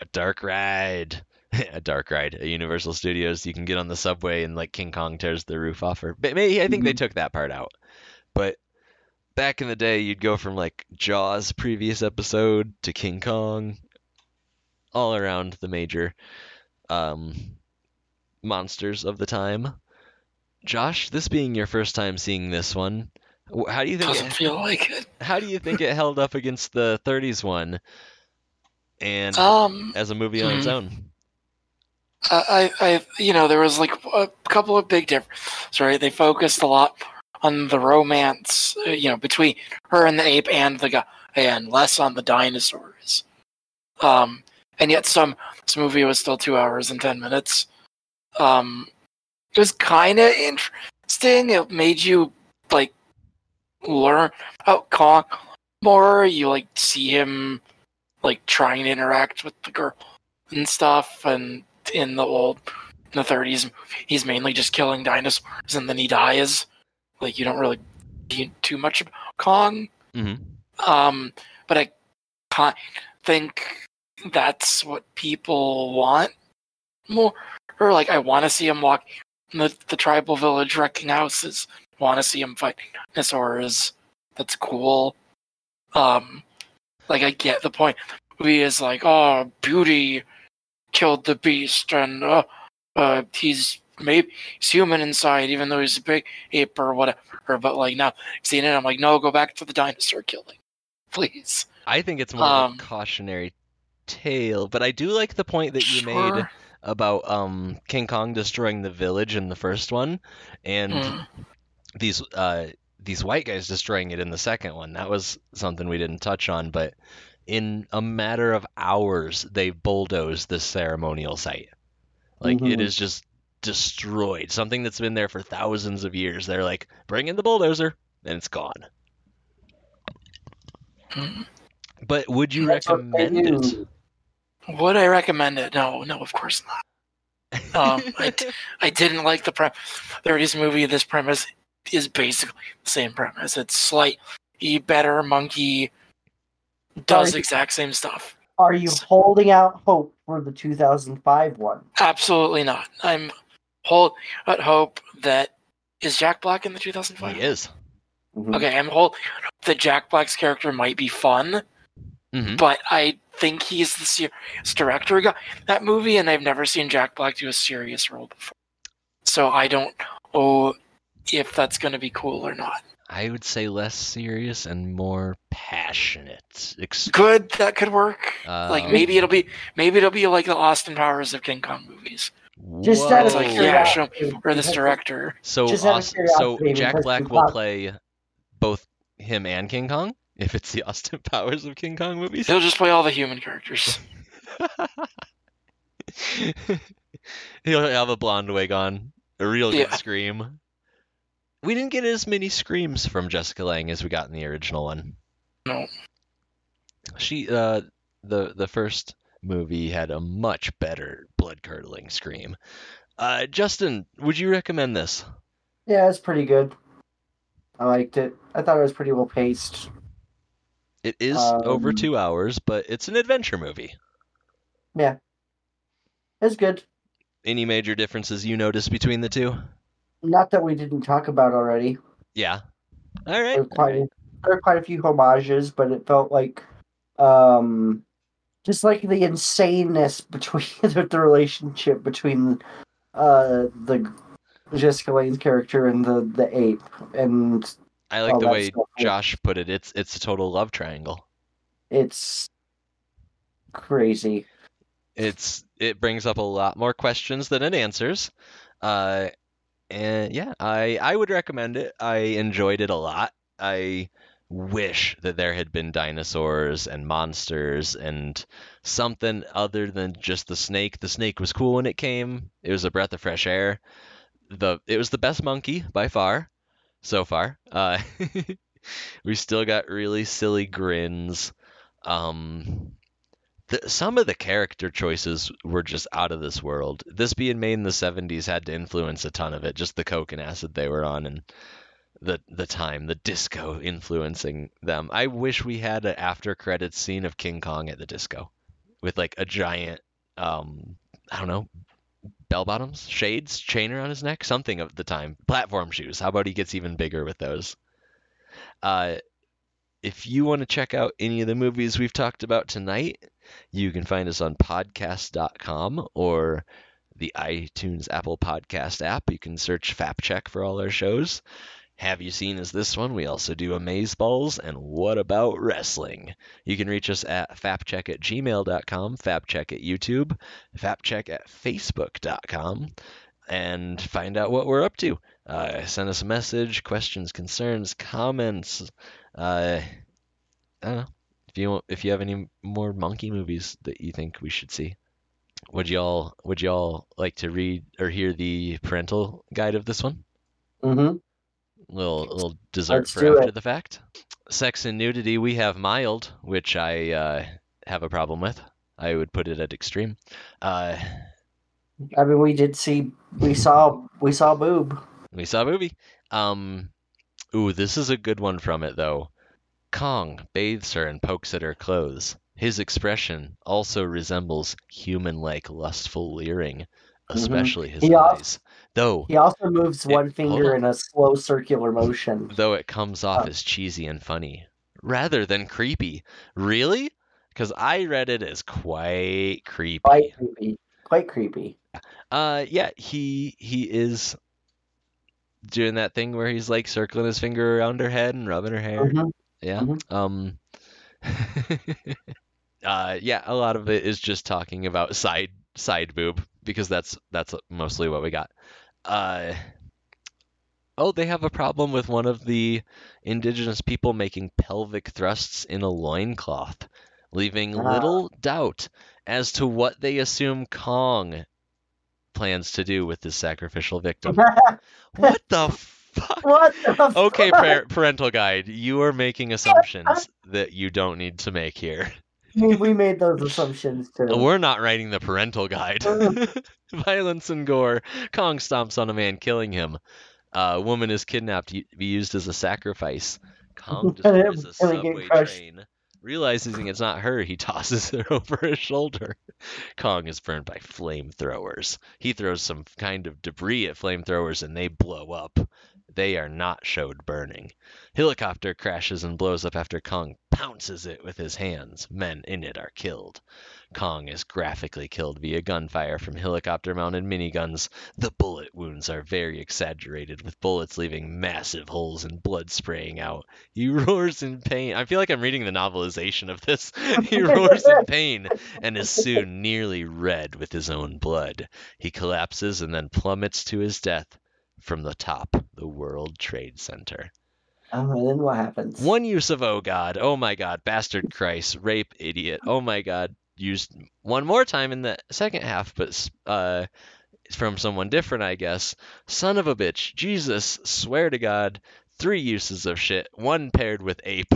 a dark ride a dark ride at universal studios you can get on the subway and like king kong tears the roof off her but maybe i think they
Mhm.
took that part out but back in the day you'd go from like jaws previous episode to king kong all around the major um monsters of the time josh this being your first time seeing this one how do you think it,
Doesn't feel like it.
how do you think it held up against the 30s one and
Um,
as a movie on its
hmm.
own?
I, I, I- you know, there was like a couple of big differences, right? They focused a lot on the romance, uh, you know, between her and the ape and the guy, and less on the dinosaurs. Um, and yet, some this movie was still two hours and ten minutes. Um, it was kind of interesting. It made you like learn about Kong more. You like see him like trying to interact with the girl and stuff, and in the old in the 30s he's mainly just killing dinosaurs and then he dies like you don't really see too much about kong.
Hmm
um but i kind think that's what people want more. Or like i want to see him walk in the, the tribal village wrecking houses. Want to see him fight dinosaurs. That's cool. Um like i get the point. Movie is like oh beauty killed the beast and uh, uh he's maybe he's human inside even though he's a big ape or whatever but like now seeing it i'm like no go back to the dinosaur killing please
I think it's more of
Um,
a cautionary tale, but I do like the point that you made about um, King Kong destroying the village in the first one, and
Mm.
these uh, these white guys destroying it in the second one. That was something we didn't touch on, but in a matter of hours, they bulldozed this ceremonial site. Like it
Mhm.
is just destroyed. Something that's been there for thousands of years. They're like, bring in the bulldozer, and it's gone. But would you
That's
recommend it?
would i recommend it no no of course not um I, d- I didn't like the premise 30s movie this premise is basically the same premise it's slightly better monkey does
Sorry.
exact same stuff
Are you holding out hope for the 2005 one?
Absolutely not. I'm hold at hope that is Jack Black in the 2005.
he is.
Mhm.
Okay, I'm hold that Jack Black's character might be fun,
Mhm.
but I think he's the serious director who got that movie, and I've never seen Jack Black do a serious role before. So I don't know if that's going to be cool or not.
I would say less serious and more passionate. Ex-
Good, that could work.
uh,
like maybe it'll be maybe it'll be like the Austin Powers of King Kong movies,
Just
whoa.
out
It's
of
like, yeah, show-
curiosity,
or this director.
So,
Just out of
Aust- so Jack Black will play both him and King Kong if it's the Austin Powers of King Kong movies.
He'll just play all the human characters.
He'll have a blonde wig on, a real good
Yeah.
scream. We didn't get as many screams from Jessica Lange as we got in the original one.
No.
She, uh, the the first movie had a much better blood curdling scream. Uh, Justin, would you recommend this?
Yeah, it's pretty good. I liked it. I thought it was pretty well paced.
It is over
Um,
two hours, but it's an adventure movie. Yeah.
It's good.
Any major differences you notice between the two?
Not that we didn't talk about already.
Yeah. All right.
There were quite,
right.
there were quite a few homages, but it felt like, um, just like the insaneness between the, the relationship between, uh, the Jessica Lange's character and the the ape, and
I like the way
stuff.
Josh put it. It's it's a total love triangle.
it's crazy.
It's it brings up a lot more questions than it answers. Uh, and yeah, I I would recommend it. I enjoyed it a lot. I wish that there had been dinosaurs and monsters and something other than just the snake. The snake was cool when it came. It was a breath of fresh air. The it was the best monkey by far so far. Uh, we still got really silly grins. Um, the, some of the character choices were just out of this world. This being made in the 70s had to influence a ton of it, just the coke and acid they were on and the the time, the disco influencing them. I wish we had an after credits scene of King Kong at the disco with like a giant um I don't know, bell bottoms, shades, chain around his neck, something of the time. Platform shoes. How about he gets even bigger with those? Uh if you want to check out any of the movies we've talked about tonight, you can find us on podcast.com or the iTunes Apple Podcast app. You can search FapCheck for all our shows. Have You Seen Is This One? We also do Amaze Balls and What About Wrestling? You can reach us at fapcheck at gmail.com, fapcheck at YouTube, fapcheck at facebook.com, and find out what we're up to. Uh, send us a message, questions, concerns, comments. Uh, I don't know. If you want, if you have any more monkey movies that you think we should see, would y'all would y'all like to read or hear the parental guide of this one?
Mm-hmm.
Little little dessert
Let's
for after
it.
the fact. Sex and nudity we have mild, which I uh, have a problem with. I would put it at extreme. Uh,
I mean, we did see, we saw, we saw boob.
we saw movie. Um, ooh, this is a good one from it though. Kong bathes her and pokes at her clothes. His expression also resembles human-like lustful leering, especially his
He al-
eyes. Though
He also moves one finger
on.
in a slow circular motion.
though it comes off
Oh.
as cheesy and funny rather than creepy. Really? Because I read it as quite creepy.
Quite creepy. Quite creepy.
Uh, yeah, he he is doing that thing where he's like circling his finger around her head and rubbing her hair.
Mhm.
Yeah.
Mhm.
Um. uh, yeah, a lot of it is just talking about side side boob because that's that's mostly what we got. Uh. Oh, they have a problem with one of the indigenous people making pelvic thrusts in a loincloth, leaving
Ah.
little doubt as to what they assume Kong plans to do with this sacrificial victim. what the fuck?
what the
Okay,
fuck?
par- parental guide, you are making assumptions that you don't need to make here.
we, we made those assumptions too.
We're not writing the parental guide. Violence and gore. Kong stomps on a man, killing him. A woman is kidnapped to be used as a sacrifice. Kong destroys a
and it get
subway train. Realizing it's not her, he tosses her over his shoulder. Kong is burned by flamethrowers. He throws some kind of debris at flamethrowers and they blow up. They are not showed burning. Helicopter crashes and blows up after Kong pounces it with his hands. Men in it are killed. Kong is graphically killed via gunfire from helicopter mounted miniguns. The bullet wounds are very exaggerated, with bullets leaving massive holes and blood spraying out. He roars in pain. I feel like I'm reading the novelization of this. he roars in pain and is soon nearly red with his own blood. He collapses and then plummets to his death from the top, the World Trade Center.
Oh, and then what happens?
One use of oh god, oh my god, bastard Christ, rape idiot, oh my god, used one more time in the second half, but uh, from someone different, I guess. Son of a bitch, Jesus, swear to God, three uses of shit, one paired with ape.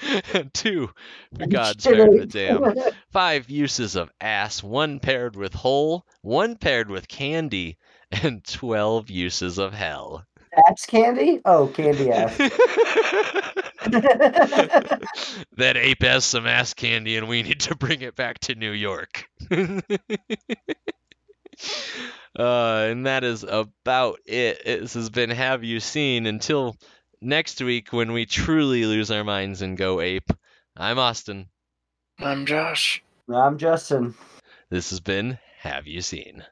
Two, for God spared the damn. Five uses of ass, one paired with hole, one paired with candy, and 12 uses of hell.
Ass candy? Oh, candy ass.
that ape has some ass candy and we need to bring it back to New York. uh, and that is about it. This has been Have You Seen? Until next week when we truly lose our minds and go ape. I'm Austin.
I'm Josh.
I'm Justin.
This has been Have You Seen?